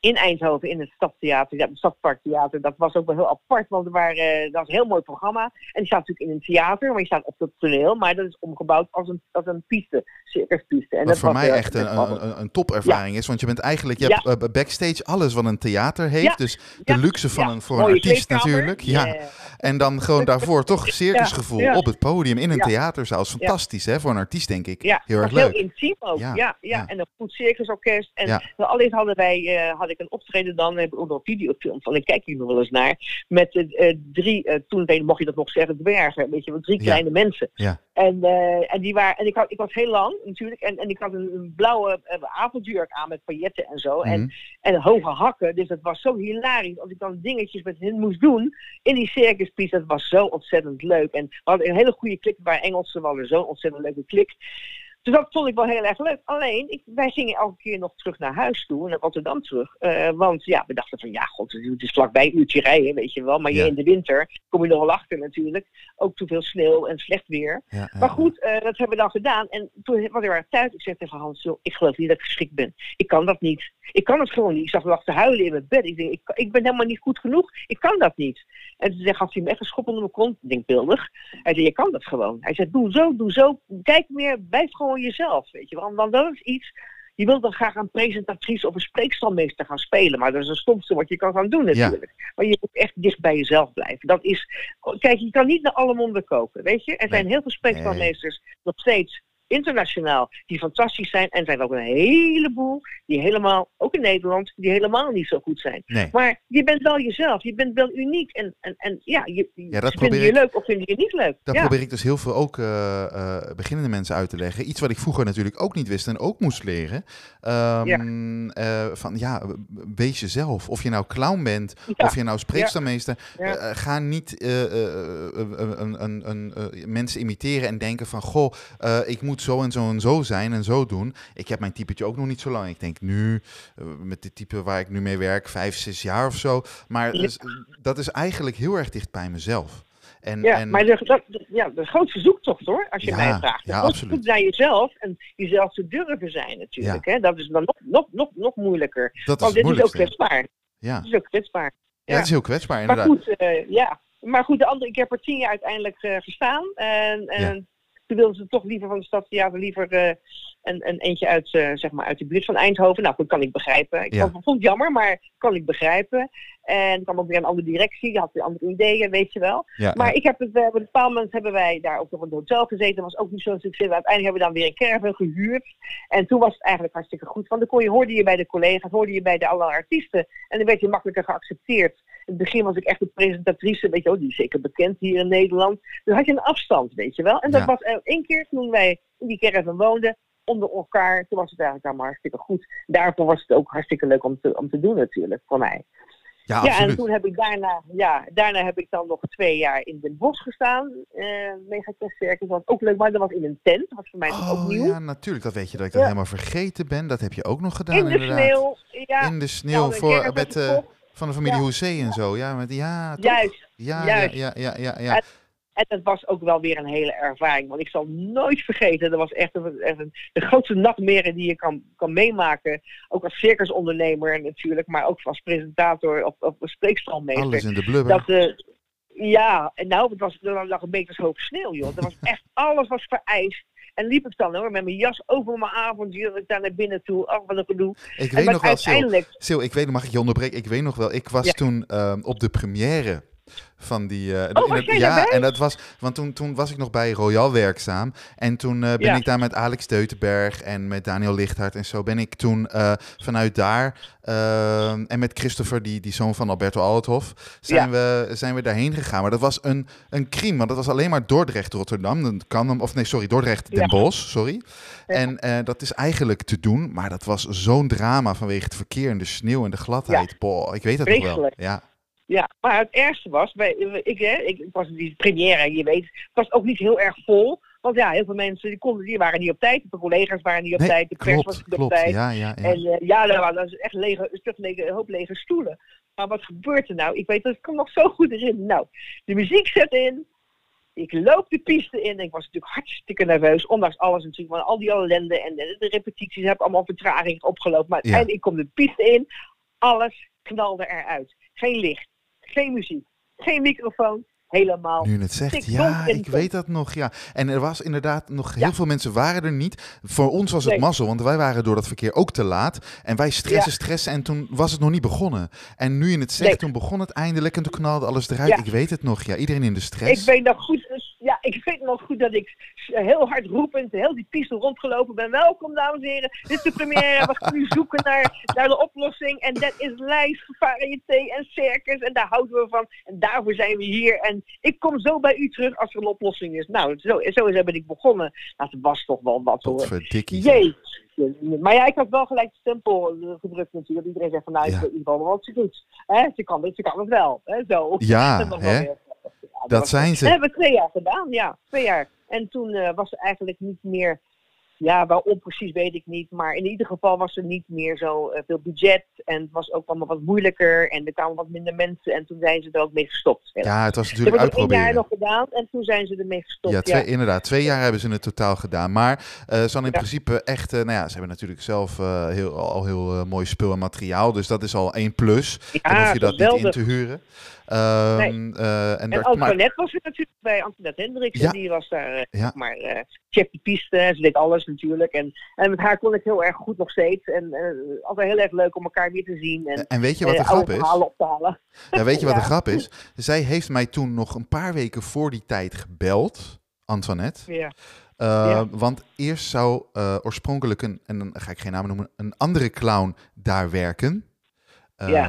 in Eindhoven in het Stadstheater, ja, het Stadsparktheater. Dat was ook wel heel apart, want er waren, eh, dat was een heel mooi programma. En die staat natuurlijk in een theater, maar je staat op het toneel. Maar dat is omgebouwd als een, als een piste, circuspiste. En Wat dat voor was, mij echt een, een, een topervaring is. Want je bent eigenlijk, je Ja. hebt eh, backstage alles wat een theater heeft. Ja. Dus de luxe van een, voor een artiest natuurlijk. Ja. En dan gewoon daarvoor toch circusgevoel op het podium in een theaterzaal. is fantastisch hè, voor een artiest denk ik. Ja, heel erg leuk. heel intiem ook. Ja, Ja, ja, ja. En een goed circusorkest. En alleen hadden wij, eh, had ik een optreden dan, heb ik ook nog een videofilm van, ik kijk hier nog wel eens naar, met eh, drie, eh, toen mocht je dat nog zeggen, dwergen, weet je wel, drie Ja. kleine mensen. Ja. En, en, die waren, en ik, had, ik was heel lang natuurlijk, en, en ik had een, een blauwe uh, avondjurk aan met pailletten en zo, en, Mhm. en hoge hakken, dus dat was zo hilarisch als ik dan dingetjes met hen moest doen in die circuspiece, dat was zo ontzettend leuk. En we hadden een hele goede klik, waar Engelsen hadden zo'n ontzettend leuke klik. Dus dat vond ik wel heel erg leuk. Alleen, ik, wij gingen elke keer nog terug naar huis toe, naar Rotterdam terug. Eh, want ja, we dachten van, ja, god, het is vlakbij een uurtje rijden, weet je wel. Maar Ja. je in de winter kom je nog wel achter natuurlijk. Ook te veel sneeuw en slecht weer. Ja, Maar goed, eh, dat hebben we dan gedaan. En toen was ik weer thuis. Ik zeg tegen Hans, joh, ik geloof niet dat ik geschikt ben. Ik kan dat niet. Ik kan het gewoon niet. Ik zag hem te huilen in mijn bed. Ik denk, ik, ik ben helemaal niet goed genoeg. Ik kan dat niet. En toen had hij me echt een schop onder mijn kont. Ik denk, beeldig. Hij zei, je kan dat gewoon. Hij zei, doe zo, doe zo. Kijk meer, blijf gewoon jezelf. Weet je wel. Want dat is iets... Je wilt dan graag een presentatrice of een spreekstalmeester gaan spelen. Maar dat is het stomste wat je kan gaan doen natuurlijk. Maar je moet echt dicht bij jezelf blijven. Dat is... Kijk, je kan niet naar alle monden koken, weet je. Er zijn heel veel spreekstalmeesters nog steeds internationaal, die fantastisch zijn. En er zijn ook een heleboel die helemaal, ook in Nederland, die helemaal niet zo goed zijn. Nee. Maar je bent wel jezelf, je bent wel uniek. En, en, en ja, je, Ja, dat probeer je ik- leuk of vinden je niet leuk. Dat ja. probeer ik dus heel veel ook eh, eh, beginnende mensen uit te leggen. Iets wat ik vroeger natuurlijk ook niet wist en ook moest leren. Ehm, eh, van ja, wees jezelf. Of je nou clown bent, of je nou spreekstermeester. Ga niet een, een, een, mensen imiteren en denken van... Goh, ik moet zo en zo en zo zijn en zo doen. Ik heb mijn typetje ook nog niet zo lang. Ik denk nu, eh, met dit type waar ik nu mee werk, vijf, zes jaar of zo. Maar Ja. dus, dat is eigenlijk heel erg dicht bij mezelf. En, Ja, en, maar de, dat, ja, de grootste zoektocht hoor, als je Ja, mij vraagt. De ja, grootste absoluut. zoektocht naar jezelf en jezelf te durven zijn natuurlijk. Hè? Dat is dan nog, nog, nog, nog moeilijker. dat is Want het dit is ook kwetsbaar. Ja. Het is ook kwetsbaar. Ja, het is heel kwetsbaar Maar inderdaad. goed, eh, ja. Maar goed, de andere, ik heb er tien jaar uiteindelijk eh, gestaan. En, en toen wilden ze toch liever van de stadtheater liever eh, een, een eentje uit, eh, zeg maar uit de buurt van Eindhoven. Nou, dat kan ik begrijpen. Ik Ja. vond, het jammer, maar kan ik begrijpen. En kwam ook weer een andere directie, had weer andere ideeën, weet je wel. Ja, Maar ja. ik heb het, eh, op een bepaald moment hebben wij daar ook nog een hotel gezeten. Dat was ook niet zo'n succes. Uiteindelijk hebben we dan weer een caravan gehuurd. En toen was het eigenlijk hartstikke goed. Want dan kon je, hoorde je bij de collega's, hoorde je bij de alle artiesten. En dan werd je makkelijker geaccepteerd. In het begin was ik echt een presentatrice, weet je wel, die is zeker bekend hier in Nederland. Dus had je een afstand, weet je wel. En dat Ja. was eh, één keer toen wij in die caravan woonden, onder elkaar. Toen was het eigenlijk allemaal hartstikke goed. Daarvoor was het ook hartstikke leuk om te, om te doen natuurlijk, voor mij. ja, Ja, en toen heb ik daarna, ja, daarna heb ik dan nog twee jaar in Den Bosch gestaan. eh mega dat was ook leuk, maar dat was in een tent. Dat was voor mij toch ook Oh nieuw. ja, natuurlijk. Dat weet je dat ik dat Ja. helemaal vergeten ben. Dat heb je ook nog gedaan in de inderdaad. sneeuw, ja. In de sneeuw Nou, voor, met, eh, van de familie Ja. Hoezee en zo. Ja, met, ja, toch? Juist. Ja, juist. ja, ja, ja, ja, ja. En- dat was ook wel weer een hele ervaring. Want ik zal nooit vergeten, dat was echt, een, echt een, de grootste nachtmerrie die je kan, kan meemaken. Ook als circusondernemer natuurlijk, maar ook als presentator of, of spreekstalmeester. Alles in de blubber. Dat, eh, ja, en nou, het was, er lag een meters hoog sneeuw, joh. Er was echt, alles was vereist. En liep ik dan hoor, met mijn jas over mijn avondjurk daar naar binnen toe. Ach, wat een gedoe. ik weet nog wel, Sil, uiteindelijk, Sil, ik weet, mag ik je onderbreken? Ik weet nog wel, ik was Ja. toen ehm, op de première van die... eh, Oh, in was jij ja, daarbij? en dat was, want toen, toen was ik nog bij Royal werkzaam. En toen eh, ben Ja. ik daar met Alex Deutenberg en met Daniel Lichthart en zo ben ik toen eh, vanuit daar en met Christopher, die, die zoon van Alberto Althoff, zijn, we, zijn we daarheen gegaan. Maar dat was een, een crime, want dat was alleen maar Dordrecht, Rotterdam. Dan kan hem, of nee, sorry, Dordrecht, Den Ja. Bosch, sorry. En dat is eigenlijk te doen, maar dat was zo'n drama vanwege het verkeer en de sneeuw en de gladheid. Boah, ik weet dat nog wel. Ja, ja. Maar het ergste was, bij, ik, hè, ik, ik was die première, je weet, het was ook niet heel erg vol. Want ja, heel veel mensen die, konden, die waren niet op tijd. De collega's waren niet op nee, tijd. De pers was klopt, niet op tijd. Ja, ja, ja. En eh, ja, daar waren dus echt lege, een, stuk lege, een hoop lege stoelen. Maar wat gebeurt er nou? Ik weet dat ik kom nog zo goed erin. Nou, de muziek zet in. Ik loop de piste in. Ik was natuurlijk hartstikke nerveus. Ondanks alles natuurlijk. Want al die ellende en de, de repetities heb allemaal vertraging opgelopen. Maar Ja. uiteindelijk ik kom de piste in. Alles knalde eruit. Geen licht. Geen muziek. Geen microfoon. Helemaal Nu je het zegt, ja, in ik weet dat nog, ja. En er was inderdaad nog heel Ja. veel mensen waren er niet. Voor ons was het Nee. mazzel, want wij waren door dat verkeer ook te laat. En wij stressen, stressen en toen was het nog niet begonnen. En nu je het zegt, Nee. toen begon het eindelijk en toen knalde alles eruit. Ja. Ik weet het nog, ja. Iedereen in de stress. Ik weet nog goed, ik weet nog goed dat ik heel hard roepend heel die piste rondgelopen ben. Welkom, dames en heren. Dit is de première. We gaan nu zoeken naar, naar de oplossing. En dat is lijst, variété en circus. En daar houden we van. En daarvoor zijn we hier. En ik kom zo bij u terug als er een oplossing is. Nou, zo, zo is ben ik begonnen. Nou, het was toch wel wat hoor. verdikkie. Maar ja, ik had wel gelijk de stempel eh, gedrukt natuurlijk. Iedereen zegt van nou, Ja. weet in ieder geval wat ze doet. Hè, ze kan het, ze kan het wel. Hè, zo. Ja, Dat was wel Ja, Dat zijn dat ze. hebben we twee jaar gedaan, ja. Twee jaar. En toen eh, was er eigenlijk niet meer... Ja, waarom precies weet ik niet. Maar in ieder geval was er niet meer zo eh, veel budget. En het was ook allemaal wat moeilijker. En er kwamen wat minder mensen. En toen zijn ze er ook mee gestopt. Ja, het was natuurlijk hebben het één jaar uitproberen. nog gedaan. En toen zijn ze ermee gestopt. Ja, Ja, twee, inderdaad. Twee jaar hebben ze het totaal gedaan. Maar eh, ze hadden in Ja. principe echt... eh, nou ja, ze hebben natuurlijk zelf eh, heel, al heel eh, mooi spul en materiaal. Dus dat is al één plus. Dan hoef je dat niet in te huren. Ehm, eh, en En Antoinette was er natuurlijk bij, Antoinette Hendricks. Ja. Die was daar, eh, Ja. zeg maar, eh chef de piste. Ze deed alles natuurlijk. En, en met haar kon ik heel erg goed nog steeds. En altijd heel erg leuk om elkaar weer te zien. En en weet je wat de grap is? op te halen. Ja, weet je wat de grap is? Zij heeft mij toen nog een paar weken voor die tijd gebeld. Antoinette. Ja. Uh, Ja. Want eerst zou uh, oorspronkelijk een, en dan ga ik geen naam noemen, een andere clown daar werken. Ja.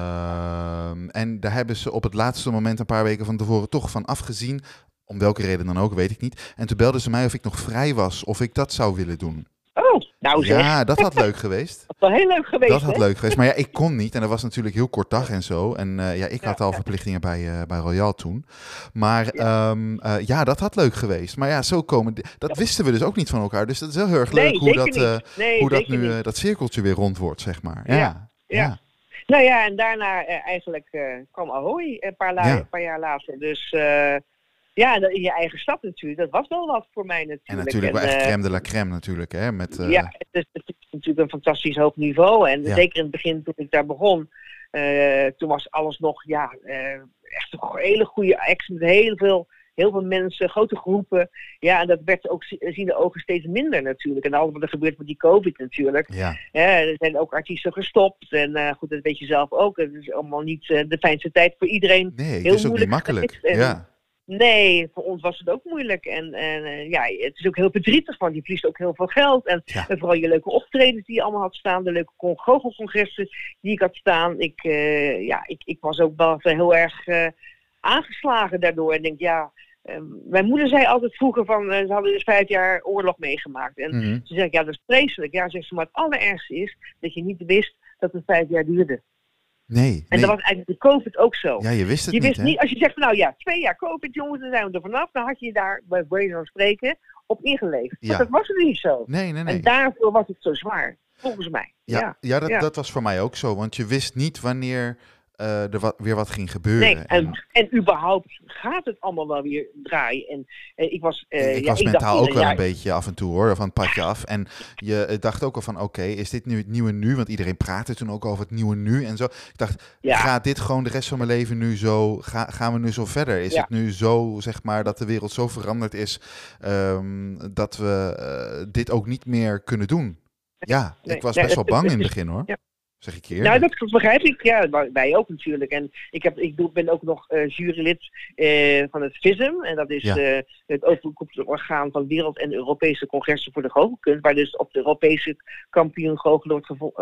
Uh, en daar hebben ze op het laatste moment, een paar weken van tevoren, toch van afgezien. Om welke reden dan ook, weet ik niet. En toen belden ze mij of ik nog vrij was, of ik dat zou willen doen. Oh, nou zeg. Ja, dat had leuk geweest. Dat is wel heel leuk geweest, Dat had hè? leuk geweest. Maar ja, ik kon niet. En dat was natuurlijk heel kort dag en zo. En eh, ja, ik had al ja. verplichtingen bij, eh, bij Royal toen. Maar Ja. ja. ja, ja, dat had leuk geweest. Maar ja, zo komen... Dat wisten we dus ook niet van elkaar. Dus dat is heel erg leuk nee, hoe, dat, eh, nee, hoe dat nu eh, dat cirkeltje weer rond wordt, zeg maar. Ja. ja. Nou ja, en daarna eh, eigenlijk eh, kwam Ahoy een paar, la- Ja. een paar jaar later. Dus eh, ja, in je eigen stad natuurlijk. Dat was wel wat voor mij natuurlijk. En natuurlijk wel echt crème de la crème natuurlijk, hè. Met, Ja, het is, het is natuurlijk een fantastisch hoog niveau. En Ja. zeker in het begin toen ik daar begon, toen was alles nog ja, echt een hele goede acts met heel veel, heel veel mensen, grote groepen. Ja, en dat werd ook zi- zien de ogen steeds minder natuurlijk. En alles wat er gebeurt met die COVID natuurlijk. ja, Ja, er zijn ook artiesten gestopt. En eh, goed, dat weet je zelf ook. Het is allemaal niet eh, de fijnste tijd voor iedereen. nee, het Heel is ook niet makkelijk. en- Ja, Nee, voor ons was het ook moeilijk. En, en eh, ja, het is ook heel verdrietig, want je verliest ook heel veel geld. En, Ja. en vooral je leuke optredens die je allemaal had staan, de leuke con- goochelcongressen die ik had staan. Ik, ja, ik, ik was ook wel heel erg aangeslagen daardoor. En denk, ja, mijn moeder zei altijd vroeger van, eh, ze hadden dus vijf jaar oorlog meegemaakt. En Mhm. ze zegt, ja, dat is vreselijk. Ja, zegt ze, maar het allerergste is dat je niet wist dat het vijf jaar duurde. nee, En nee. dat was eigenlijk de COVID ook zo. Ja, je wist het Je niet, wist niet, als je zegt van nou ja, twee jaar COVID jongens, dan zijn we er vanaf. Dan had je daar, bij wijze van spreken, op ingeleefd. Ja. Maar dat was het niet zo. Nee, nee, nee. En daarvoor was het zo zwaar, volgens mij. Ja, Ja. ja, dat, ja. dat was voor mij ook zo. Want je wist niet wanneer eh, er wat, weer wat ging gebeuren. Nee, en, en überhaupt gaat het allemaal wel weer draaien. En eh, ik was, eh, ik ja, was dacht mentaal ook ieder wel een beetje af en toe hoor, van het padje af. En je dacht ook al van, oké, is dit nu het nieuwe nu? Want iedereen praatte toen ook over het nieuwe nu en zo. Ik dacht, Ja. gaat dit gewoon de rest van mijn leven nu zo, ga, gaan we nu zo verder? Is het nu zo, zeg maar, dat de wereld zo veranderd is, ehm, dat we dit ook niet meer kunnen doen? Ja, Nee, ik was nee, best wel bang in het begin hoor. ja. Zeg ik je. Nou, dat begrijp ik. Ja, wij- ook natuurlijk. En ik, heb, ik doe, ben ook nog eh, jurylid eh, van het FISM. En dat is Ja. eh, het overkoepelend orgaan van wereld- en Europese congressen voor de goochelkunst. Waar dus op de Europese kampioen goochelen wordt,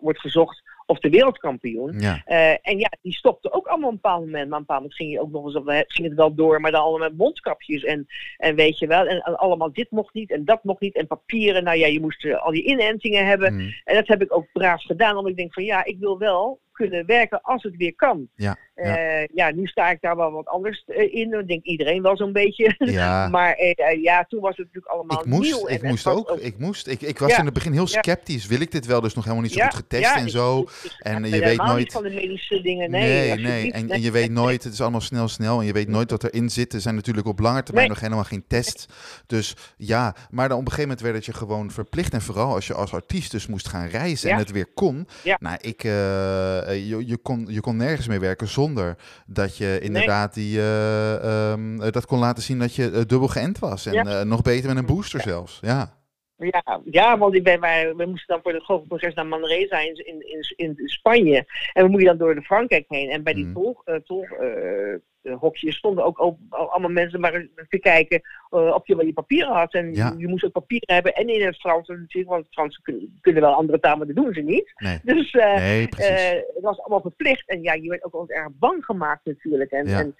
wordt gezocht. Of de wereldkampioen. Ja, Eh, en ja, die stopte ook allemaal op een bepaald moment. Maar op een bepaald moment ging, je ook nog eens op, ging het wel door, maar dan allemaal met mondkapjes. En, en weet je wel, en, en allemaal dit mocht niet en dat mocht niet. En papieren, nou ja, je moest eh, al die inentingen hebben. mm, En dat heb ik ook braaf gedaan, omdat ik denk van ja, ik wil wel kunnen werken als het weer kan. ja, ja. Eh, ja, nu sta ik daar wel wat anders eh, in. Dat denkt iedereen wel zo'n beetje. ja. maar eh, ja, toen was het natuurlijk allemaal Ik moest, nieuw. ik moest ook, ik moest. Ik, ik was Ja. in het begin heel sceptisch. Wil ik dit wel? Dus nog helemaal niet zo goed getest en zo. ik- ik- En je weet nooit- niet van de medische dingen, nee. Nee. En, je weet nooit, het is allemaal snel, snel. En je weet nooit wat erin zit. Er zijn natuurlijk op lange termijn Nee. nog helemaal geen tests. Dus ja, maar dan op een gegeven moment werd het je gewoon verplicht. En vooral als je als artiest dus moest gaan reizen en het weer kon. Ja. Nou, ik, eh, je, je, kon, je kon nergens meer werken zonder dat je inderdaad die, eh, ehm, eh, dat kon laten zien dat je dubbel geënt was. En Ja. nog beter met een booster zelfs. Ja. Ja, ja, want ik ben, wij, we moesten dan voor het goochelcongres naar Manresa in, in, in, in Spanje. En we moeten dan door de Frankrijk heen. En bij die Mm. tol, eh, eh, eh, stonden ook al, al- allemaal mensen maar te kijken of je wel je papieren had. En Ja. je, moest ook papieren hebben. En in het Frans natuurlijk, want Fransen kunnen, kunnen wel andere talen, maar dat doen ze niet. Nee. Dus Nee, het was allemaal verplicht. En ja, je werd ook wel erg bang gemaakt natuurlijk. En, Ja. en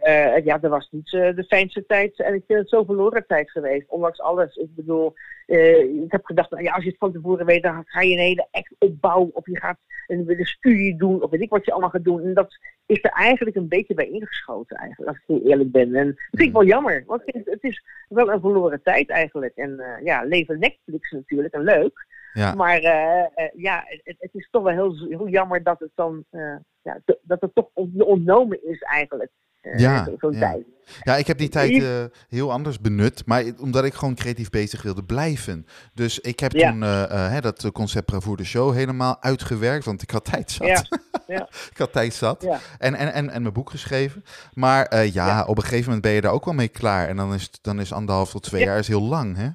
eh, ja, dat was niet eh, de fijnste tijd. En ik vind het zo verloren tijd geweest, ondanks alles. Ik bedoel, eh, ik heb gedacht, nou ja, als je het van tevoren weet, dan ga je een hele act opbouwen. Of je gaat een, een studie doen, of weet ik wat je allemaal gaat doen. En dat is er eigenlijk een beetje bij ingeschoten, eigenlijk, als ik heel eerlijk ben. En dat vind ik wel jammer, want het, het is wel een verloren tijd eigenlijk. En ja, leven Netflix natuurlijk, en leuk. ja. Maar ja, het, het is toch wel heel, heel jammer dat het dan ja, dat het toch on- ontnomen is eigenlijk. Ja, Zo'n ja. tijd. Ja, ik heb die tijd eh, heel anders benut, maar omdat ik gewoon creatief bezig wilde blijven. Dus ik heb Ja. toen hè, dat concept Bravoer de Show helemaal uitgewerkt, want ik had tijd zat. Ja, ja. ik had tijd zat. En, en, en, en mijn boek geschreven. Maar ja, op een gegeven moment ben je daar ook wel mee klaar. En dan is, dan is anderhalf tot twee Ja. jaar is heel lang, hè?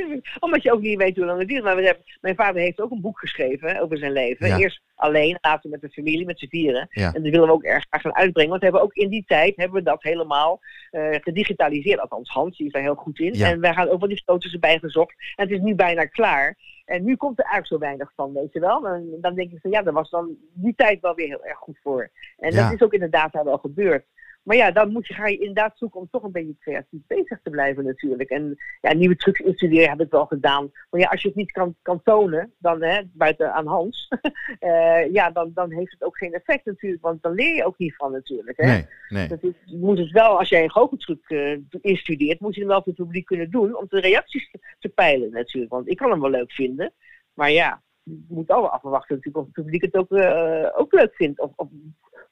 Natuurlijk. Omdat je ook niet weet hoe lang het duurt. Maar we hebben, mijn vader heeft ook een boek geschreven over zijn leven. Ja. Eerst alleen, later met de familie, met z'n vieren. Ja. En dat willen we ook erg graag gaan uitbrengen. Want we hebben ook in die tijd hebben we dat helemaal eh, gedigitaliseerd. Althans, Hans die is daar heel goed in. Ja. En wij gaan ook wel die foto's erbij gezocht. En het is nu bijna klaar. En nu komt er eigenlijk zo weinig van, weet je wel. Dan, dan denk ik van ja, daar was dan die tijd wel weer heel erg goed voor. En dat is ook inderdaad wel gebeurd. Maar ja, dan moet je, ga je inderdaad zoeken om toch een beetje creatief bezig te blijven natuurlijk. En ja, nieuwe trucs instuderen heb ik wel gedaan. Maar ja, als je het niet kan, kan tonen, dan hè, buiten aan Hans, eh, ja, dan, dan heeft het ook geen effect natuurlijk. Want dan leer je ook niet van natuurlijk. Hè? Nee, nee. Dat is, je moet het wel, als jij een goocheltruc eh, instudeert, moet je hem wel voor het publiek kunnen doen om de reacties te, te peilen natuurlijk. Want ik kan hem wel leuk vinden, maar ja, je moet al afwachten natuurlijk of het publiek het ook, eh, ook leuk vindt. Of, of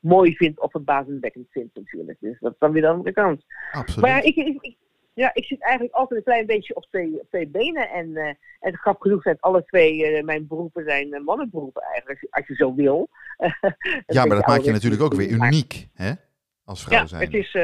mooi vindt of verbazingwekkend vindt natuurlijk. Dus dat is dan weer de andere kant. Absoluut. Maar ja, ik, ik, ik- ja, ik zit eigenlijk altijd een klein beetje op twee, op twee benen. En, eh en grappig genoeg zijn alle twee, eh, mijn beroepen zijn eh, mannenberoepen eigenlijk, als je, zo wil. ja, maar dat maakt je natuurlijk ook weer uniek, hè? Als vrouw ja, zijn. het is,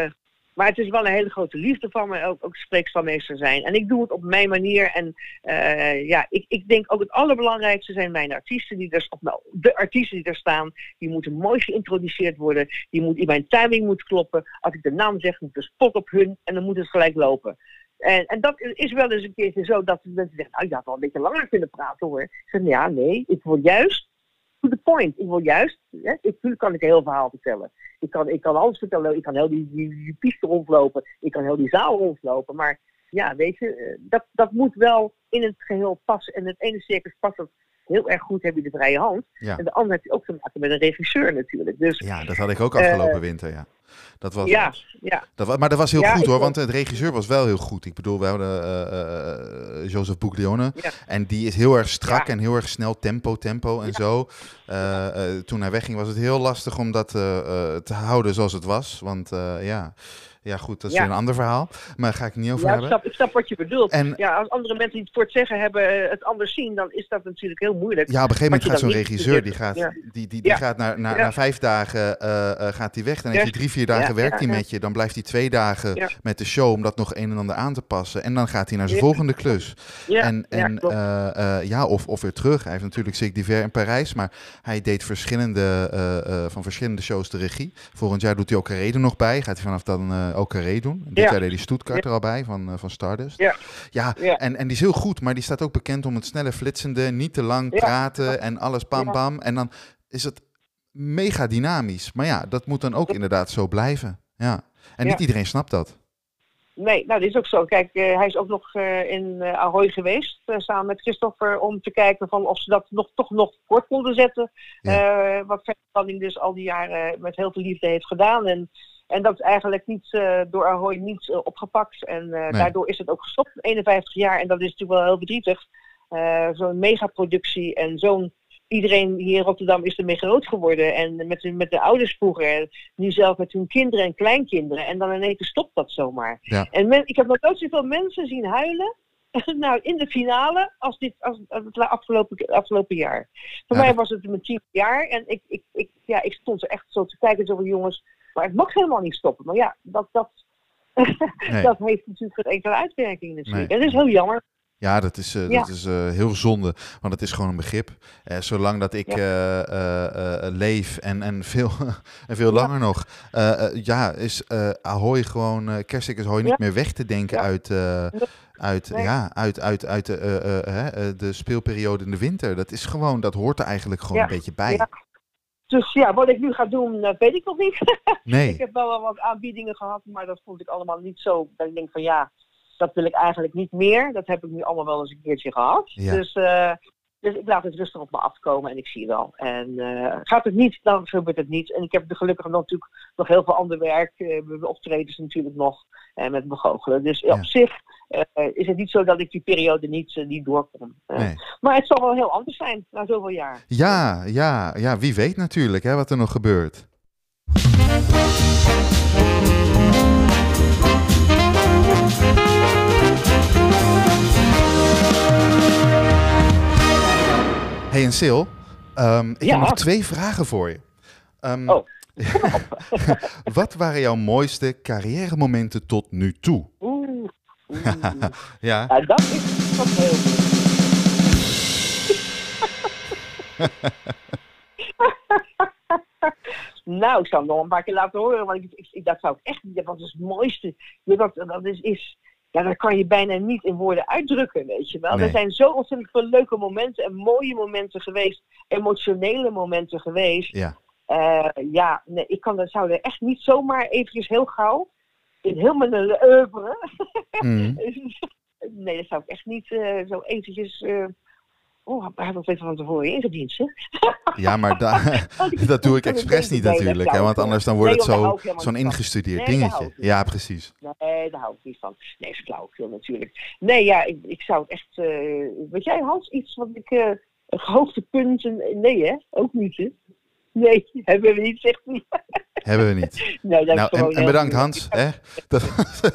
maar het is wel een hele grote liefde van me, ook, ook spreekstalmeester zijn. En ik doe het op mijn manier. En eh, ja, ik, ik denk ook het allerbelangrijkste zijn mijn artiesten die er, of nou, de artiesten die er staan. Die moeten mooi geïntroduceerd worden. Die moet, mijn timing moet kloppen. Als ik de naam zeg, moet de spot op hun en dan moet het gelijk lopen. En, en dat is wel eens een keertje zo dat mensen zeggen, nou, je had wel een beetje langer kunnen praten hoor. Ik zeg, ja, nee, ik wil juist to the point. Ik wil juist, hè, ik, natuurlijk kan ik een heel verhaal vertellen. Ik kan, ik kan alles vertellen, ik kan heel die, die, die piste rondlopen, ik kan heel die zaal rondlopen. Maar ja, weet je, eh, dat, dat moet wel in het geheel passen. En het ene circus past dat heel erg goed, heb je de vrije hand. Ja. En de andere heb je ook te maken met een regisseur natuurlijk. Dus ja, dat had ik ook afgelopen winter, ja. Dat was, ja, ja, dat wa- maar dat was heel Ja, goed hoor, want het regisseur was wel heel goed. Ik bedoel, we hadden eh, eh, Joseph Buglione Ja. en die is heel erg strak en heel erg snel tempo, tempo en zo. Eh, eh, toen hij wegging was het heel lastig om dat eh, eh, te houden zoals het was, want eh, ja... Ja, goed, dat is Ja. weer een ander verhaal. Maar daar ga ik niet over ja ik, hebben. snap, ik snap wat je bedoelt. En- ja, als andere mensen die het voor het zeggen hebben eh, het anders zien, dan is dat natuurlijk heel moeilijk. Ja, op een gegeven moment gaat zo'n regisseur, die gaat, Ja. die, die, die gaat naar, naar, na vijf dagen eh, eh, gaat hij weg. Dan heeft hij drie, vier dagen werkt hij met je. Dan blijft hij twee dagen met de show om dat nog een en ander aan te passen. En dan gaat hij naar zijn volgende klus. Ja, en en ja, of, of weer terug. Hij heeft natuurlijk Zig Diver in Parijs, maar hij deed verschillende, van verschillende shows de regie. Volgend jaar doet hij ook Carré er nog bij. Gaat hij vanaf dan eh ook Carré doen. Dit Ja. jaar deed hij Stuttgart er al bij, van, eh, van Stardust. Ja. Ja, Ja. En, en die is heel goed, maar die staat ook bekend om het snelle flitsende, niet te lang Ja. praten en alles bam Ja. bam. En dan is het mega dynamisch. Maar ja, dat moet dan ook inderdaad zo blijven. Ja. En Ja. niet iedereen snapt dat. Nee, nou dat is ook zo. Kijk, eh, hij is ook nog eh, in eh, Ahoy geweest, eh, samen met Christopher, om te kijken van of ze dat nog, toch nog kort konden zetten. Eh, wat Verbanning dus al die jaren met heel veel liefde heeft gedaan. En, en dat is eigenlijk niet, eh, door Ahoy niet eh, opgepakt. En eh, daardoor is het ook gestopt, 51 jaar. En dat is natuurlijk wel heel verdrietig. Zo'n megaproductie en zo'n... Iedereen hier in Rotterdam is ermee groot geworden. En met, de- met de ouders vroeger. En nu zelf met hun kinderen en kleinkinderen. En dan ineens stopt dat zomaar. Ja. En men, ik heb nog nooit zoveel mensen zien huilen. nou, in de finale als, dit, als, als het afgelopen, afgelopen jaar. Voor Ja, mij was het mijn tien jaar. En ik, ik, ik, ja, ik stond er echt zo te kijken. Zo van jongens, maar het mag helemaal niet stoppen. Maar ja, dat, dat, Nee. dat heeft natuurlijk geen enkele uitwerking natuurlijk. Nee. Dat is heel jammer. Ja, dat is, eh, Ja. dat is eh, heel zonde, want het is gewoon een begrip. Eh, zolang dat ik Ja. leef en, en, veel, en veel Ja. langer nog, ja, is eh Ahoy gewoon, Kerstik is Ahoy niet meer weg te denken uit, uit, Nee. ja, uit, uit, uit de, speelperiode in de winter. Dat is gewoon, dat hoort er eigenlijk gewoon een beetje bij. Dus ja, wat ik nu ga doen, weet ik nog niet. Ik heb wel wel wat aanbiedingen gehad, maar dat vond ik allemaal niet zo. Dat ik denk van ja, dat wil ik eigenlijk niet meer. Dat heb ik nu allemaal wel eens een keertje gehad. Ja. Dus, eh, dus ik laat het rustig op me afkomen en ik zie wel. En eh, gaat het niet, dan gebeurt het niet. En ik heb gelukkig nog natuurlijk nog heel veel ander werk. We hebben optredens natuurlijk nog en met begoochelen. Dus Ja. op zich eh, is het niet zo dat ik die periode niet, eh, niet doorkom. Eh, nee. Maar het zal wel heel anders zijn na zoveel jaar. Ja, ja, ja, wie weet natuurlijk hè, wat er nog gebeurt. Hey en Sil, ehm, ik Ja. heb nog twee vragen voor je. Ehm, Oh. wat waren jouw mooiste carrière momenten tot nu toe? Ja, Ja, dat is wat heel goed. nou, ik zal hem nog een paar keer laten horen, want ik, ik, ik- dat zou ik echt niet. Want dat is het mooiste. Je, dat, dat is, is, ja, dat kan je bijna niet in woorden uitdrukken, weet je wel. Nee. Er zijn zo ontzettend veel leuke momenten en mooie momenten geweest, emotionele momenten geweest. ja. Eh, ja, nee, ik kan, dat zou er echt niet zomaar eventjes heel gauw in heel mijn oeuvre Mhm. Nee, dat zou ik echt niet eh, zo eventjes... eh Oh, hij had even van tevoren ingediend, hè? Ja, maar da- dat doe ik expres niet natuurlijk. Hè, want anders dan wordt het Nee, zo, helemaal zo'n ingestudeerd Nee, dingetje. Ja, precies. Nee, daar hou ik niet van. Nee, is flauwekul natuurlijk. Nee, ja, ik, ik zou het echt... weet jij, Hans, iets wat ik... hoogtepunten... Nee, hè? Ook niet, hè? Nee, hebben we niet, zegt hij. Hebben we niet. Nee, dat is Nou, en, heel bedankt. Hans. Hè? Dat,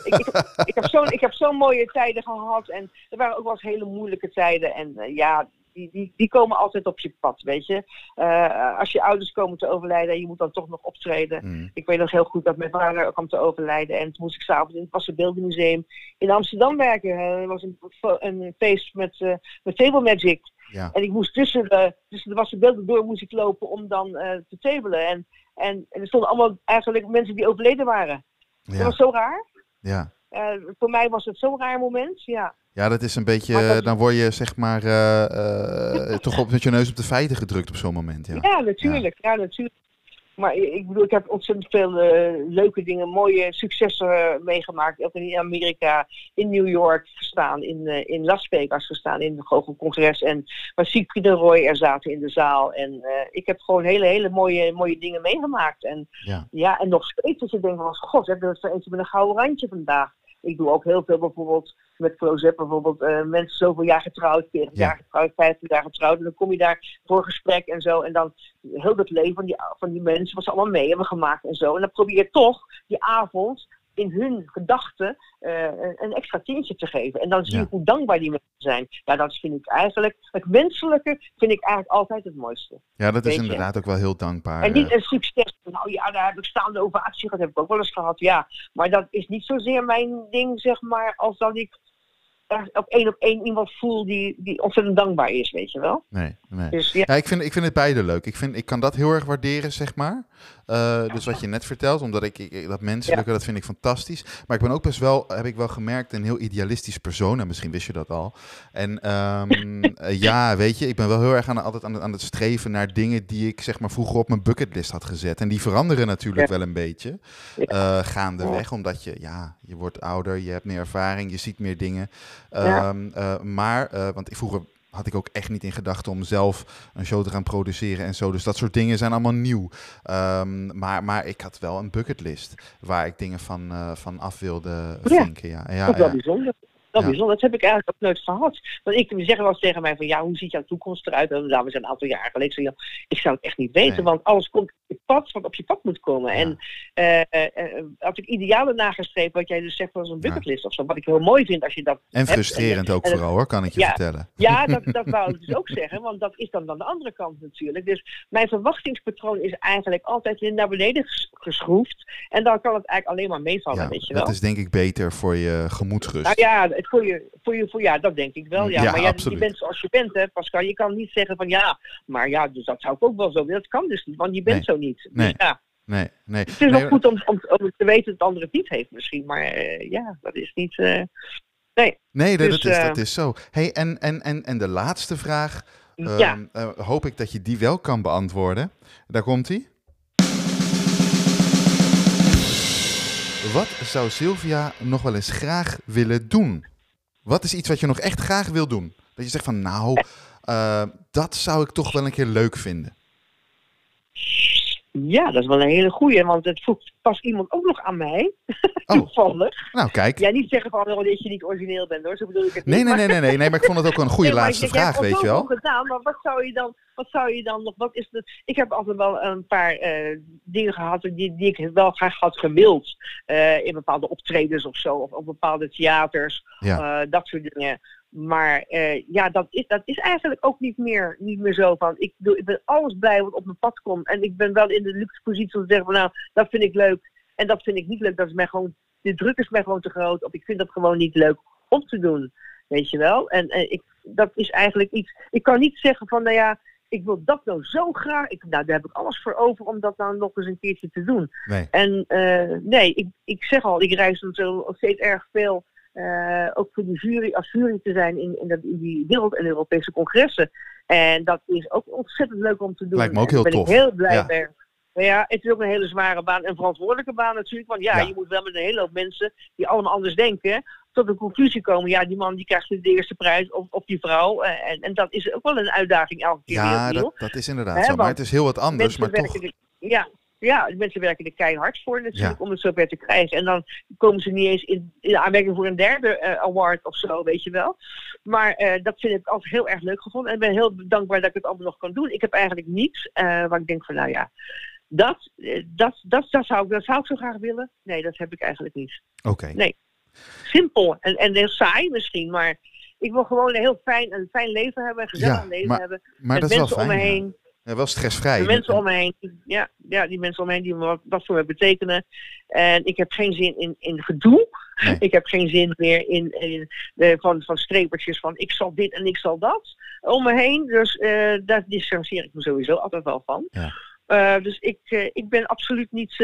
ik, ik, ik heb zo'n ik heb zo'n mooie tijden gehad. En er waren ook wel eens hele moeilijke tijden. En eh, ja, die, die, die komen altijd op je pad, weet je. Eh, als je ouders komen te overlijden en je moet dan toch nog optreden. Mhm. Ik weet nog heel goed dat mijn vader kwam te overlijden. En toen moest ik s'avonds in het Wassenbeeldenmuseum in Amsterdam werken. Eh, Er was een, een feest met, eh met Table Magic. Ja. En ik moest tussen de, tussen de wassenbeelden door moest ik lopen om dan eh, te tabelen. En, en, en er stonden allemaal eigenlijk mensen die overleden waren. Dat Ja, was zo raar. ja. Eh, voor mij was het zo'n raar moment. Ja, ja, dat is een beetje, dat- dan word je zeg maar eh, toch op, met je neus op de feiten gedrukt op zo'n moment. Ja. ja. natuurlijk. Ja. natuurlijk. Maar ik ik bedoel, ik heb ontzettend veel eh, leuke dingen, mooie successen eh, meegemaakt. Ook in Amerika, in New York gestaan, in, eh, in Las Vegas gestaan, in het Google-congres. En waar Siegfried en Roy er zaten in de zaal. En ik heb gewoon hele, hele mooie, mooie dingen meegemaakt. En Ja. Ja, en nog steeds dat je denkt van, god, hè, dat is er eentje met een gouden randje vandaag. Ik doe ook heel veel bijvoorbeeld met close-up, bijvoorbeeld eh, mensen zoveel jaar getrouwd, 40 Ja. jaar getrouwd, 50 jaar getrouwd. En dan kom je daar voor gesprek en zo. En dan heel dat leven van die, van die mensen, wat ze allemaal mee hebben gemaakt en zo. En dan probeer je toch die avond in hun gedachten eh, een, extra tintje te geven. En dan zie je Ja. hoe dankbaar die mensen zijn. Ja, dat vind ik eigenlijk, het menselijke vind ik eigenlijk altijd het mooiste. ja, dat is Weet je. inderdaad ook wel heel dankbaar. En niet eh. een succes. Nou ja, daar heb ik staande ovatie gehad. heb ik ook wel eens gehad, ja. Maar dat is niet zozeer mijn ding, zeg maar, als dat ik op één op één iemand voel die, die ontzettend dankbaar is, weet je wel. Nee, nee. Dus ja, Ja, ik vind, ik vind het beide leuk. Ik, vind, ik kan dat heel erg waarderen, zeg maar. Eh, dus wat je net vertelt, omdat ik, ik dat menselijke, dat vind ik fantastisch. Maar ik ben ook best wel, heb ik wel gemerkt, een heel idealistisch persoon. En misschien wist je dat al. En ehm, eh, ja, weet je, ik ben wel heel erg aan, altijd aan, het- aan het streven naar dingen die ik zeg maar vroeger op mijn bucketlist had gezet. En die veranderen natuurlijk wel een beetje eh, gaandeweg. Omdat je, ja, je wordt ouder, je hebt meer ervaring, je ziet meer dingen. Ja. Ehm, eh, maar, eh, want vroeger had ik ook echt niet in gedachten om zelf een show te gaan produceren en zo. Dus dat soort dingen zijn allemaal nieuw. Ehm, maar, maar ik had wel een bucketlist waar ik dingen van, eh, van af wilde Ja. vinken. Ja, ja, dat is wel ja. bijzonder. Dat, Ja. bijzonder. dat heb ik eigenlijk ook nooit gehad. Want ik zeggen wel eens tegen mij van, ja, hoe ziet jouw toekomst eruit? En we zijn een aantal jaar geleden. Ik, zei, ja, ik zou het echt niet weten, Nee. want alles komt op je pad, wat op je pad moet komen. Ja. En eh, had ik idealen nagestreefd, wat jij dus zegt als een bucketlist of zo. Wat ik heel mooi vind als je dat En hebt. frustrerend ook en- vooral hoor, kan ik je vertellen. Ja, dat, dat wou ik dus ook zeggen, want dat is dan aan de andere kant natuurlijk. Dus mijn verwachtingspatroon is eigenlijk altijd naar beneden ges- geschroefd. En dan kan het eigenlijk alleen maar meevallen, weet je wel. dat is denk ik beter voor je gemoedsrust. Nou ja, het voor je, voor je, voor, ja, dat denk ik wel. Ja, Ja, maar ja, je bent zoals je bent, hè, Pascal. Je kan niet zeggen van ja, maar ja, dus dat zou ik ook wel zo willen. Dat kan dus niet, want je bent Nee. zo niet. Dus Nee. ja, Nee, nee. het is nee wel goed om, om, om te weten dat het andere het niet heeft misschien. Maar eh, ja, dat is niet... eh, nee, Nee, dat, Dus, dat is, eh, dat is zo. Hey, en, en, en, en de laatste vraag, ja. eh, hoop ik dat je die wel kan beantwoorden. Daar komt hij. Wat zou Sylvia nog wel eens graag willen doen? Wat is iets wat je nog echt graag wil doen? Dat je zegt van, nou, eh, dat zou ik toch wel een keer leuk vinden. Ja, dat is wel een hele goeie, want het vroeg pas iemand ook nog aan mij. Oh. Toevallig. Nou, kijk. Ja, niet zeggen van oh, dat je niet origineel bent hoor, zo bedoel ik het Nee, niet. nee, nee, nee, nee, nee, maar ik vond het ook een goede Nee, laatste ik- vraag, weet je wel. zoveel gedaan, maar wat zou je dan, wat zou je dan nog, wat is de, ik heb altijd wel een paar eh, dingen gehad die, die ik wel graag had gewild. eh, in bepaalde optredens of zo, of op bepaalde theaters, Ja. eh, dat soort dingen. Maar eh, ja, dat is, dat is eigenlijk ook niet meer, niet meer zo van, ik, doe, ik ben alles blij wat op mijn pad komt. En ik ben wel in de luxe positie om te zeggen van nou, dat vind ik leuk en dat vind ik niet leuk. Dat is mij gewoon de druk is mij gewoon te groot. Of ik vind dat gewoon niet leuk om te doen. Weet je wel? En, en ik, dat is eigenlijk iets. Ik kan niet zeggen van, nou ja, ik wil dat nou zo graag. Ik, nou, daar heb ik alles voor over om dat nou nog eens een keertje te doen. Nee. En uh, nee, ik, ik zeg al, ik reis zo steeds erg veel. Uh, ook voor die jury, als jury te zijn in, in, dat, in die wereld- en Europese congressen. En dat is ook ontzettend leuk om te doen. Lijkt me ook heel en daar tof. ben ik heel blij Ja. mee. Maar ja, het is ook een hele zware baan, een verantwoordelijke baan natuurlijk. Want ja, Ja. je moet wel met een hele hoop mensen die allemaal anders denken, tot de conclusie komen. Ja, die man die krijgt de eerste prijs, of, of die vrouw. Eh, En, en dat is ook wel een uitdaging elke keer Ja, dat, dat is inderdaad zo. Maar het is heel wat anders. Maar toch. werken ja, ja, de mensen werken er keihard voor natuurlijk Ja. om het zover te krijgen. En dan komen ze niet eens in, in aanmerking voor een derde eh, award of zo, weet je wel. Maar eh, dat vind ik altijd heel erg leuk gevonden. En ik ben heel dankbaar dat ik het allemaal nog kan doen. Ik heb eigenlijk niets eh, waar ik denk van, nou ja, dat, dat, dat, dat, zou, ik- dat zou ik zo graag willen. Nee, dat heb ik eigenlijk niet. Oké. Nee. Simpel en, en heel saai misschien, maar ik wil gewoon een heel fijn, een fijn leven hebben, een gezellig Ja, leven maar- hebben. Maar met dat is wel mensen fijn. om me heen. Ja, wel stressvrij. De mensen om me heen, ja, ja, die mensen om me heen die me wat, wat voor me betekenen. En ik heb geen zin in, in gedoe. Nee. Ik heb geen zin meer in, in van, van strepertjes van ik zal dit en ik zal dat om me heen. Dus eh, daar distancieer ik me sowieso altijd wel van. Ja. Eh, dus ik, eh, ik ben absoluut niet,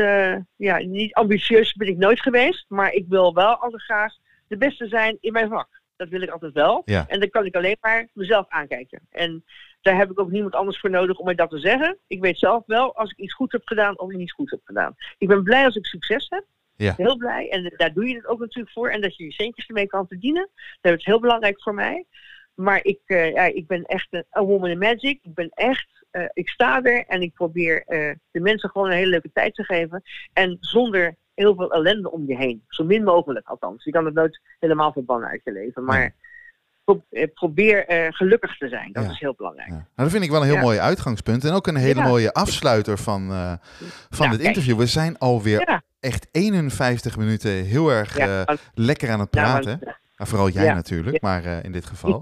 ja, niet ambitieus, ben ik nooit geweest. Maar ik wil wel altijd graag de beste zijn in mijn vak. Dat wil ik altijd wel. Ja. En dan kan ik alleen maar mezelf aankijken. En daar heb ik ook niemand anders voor nodig om mij dat te zeggen. Ik weet zelf wel als ik iets goed heb gedaan of ik iets goed heb gedaan. Ik ben blij als ik succes heb. Ja. Heel blij. En daar doe je het ook natuurlijk voor. En dat je je centjes ermee kan verdienen. Dat is heel belangrijk voor mij. Maar ik, eh, ja, ik ben echt een a woman in magic. Ik ben echt, eh, ik sta er en ik probeer eh, de mensen gewoon een hele leuke tijd te geven. En zonder heel veel ellende om je heen. Zo min mogelijk althans. Je kan het nooit helemaal verbannen uit je leven. Maar. Eh, probeer eh, gelukkig te zijn. Dat Ja. is heel belangrijk. Ja. Nou, dat vind ik wel een heel Ja. mooi uitgangspunt. En ook een hele mooie afsluiter van, eh, van dit interview. We zijn alweer echt 51 minuten heel erg lekker aan het praten. Nou, vooral jij Ja. natuurlijk, maar eh, in dit geval.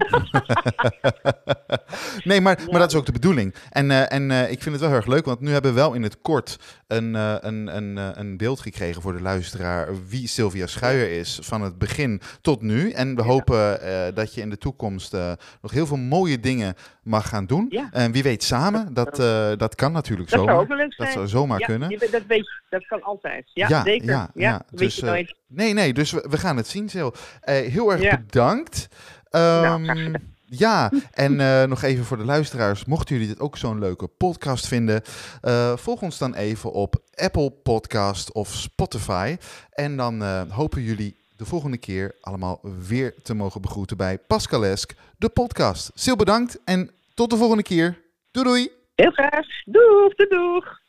nee, maar, maar dat is ook de bedoeling. En, eh, en eh, ik vind het wel heel erg leuk, want nu hebben we wel in het kort een, een, een, een beeld gekregen voor de luisteraar wie Sylvia Schuijer is van het begin tot nu. En we hopen dat je in de toekomst nog heel veel mooie dingen mag gaan doen. Ja. En wie weet samen, dat, dat kan natuurlijk dat zou ook wel Dat zou zomaar kunnen. dat, weet, dat kan altijd. Ja, zeker. ja, dat weet Dus, je eh, nooit. Nee, nee, dus we, we gaan het zien, Sil. Eh, heel erg Ja. bedankt. Nou, Ehm, ja, en eh, nog even voor de luisteraars. Mochten jullie dit ook zo'n leuke podcast vinden, eh, volg ons dan even op Apple Podcast of Spotify. En dan hopen jullie de volgende keer allemaal weer te mogen begroeten bij Pascalesk, de podcast. Sil, bedankt en tot de volgende keer. Doei doei! Heel graag. Doeg, doeg, doeg.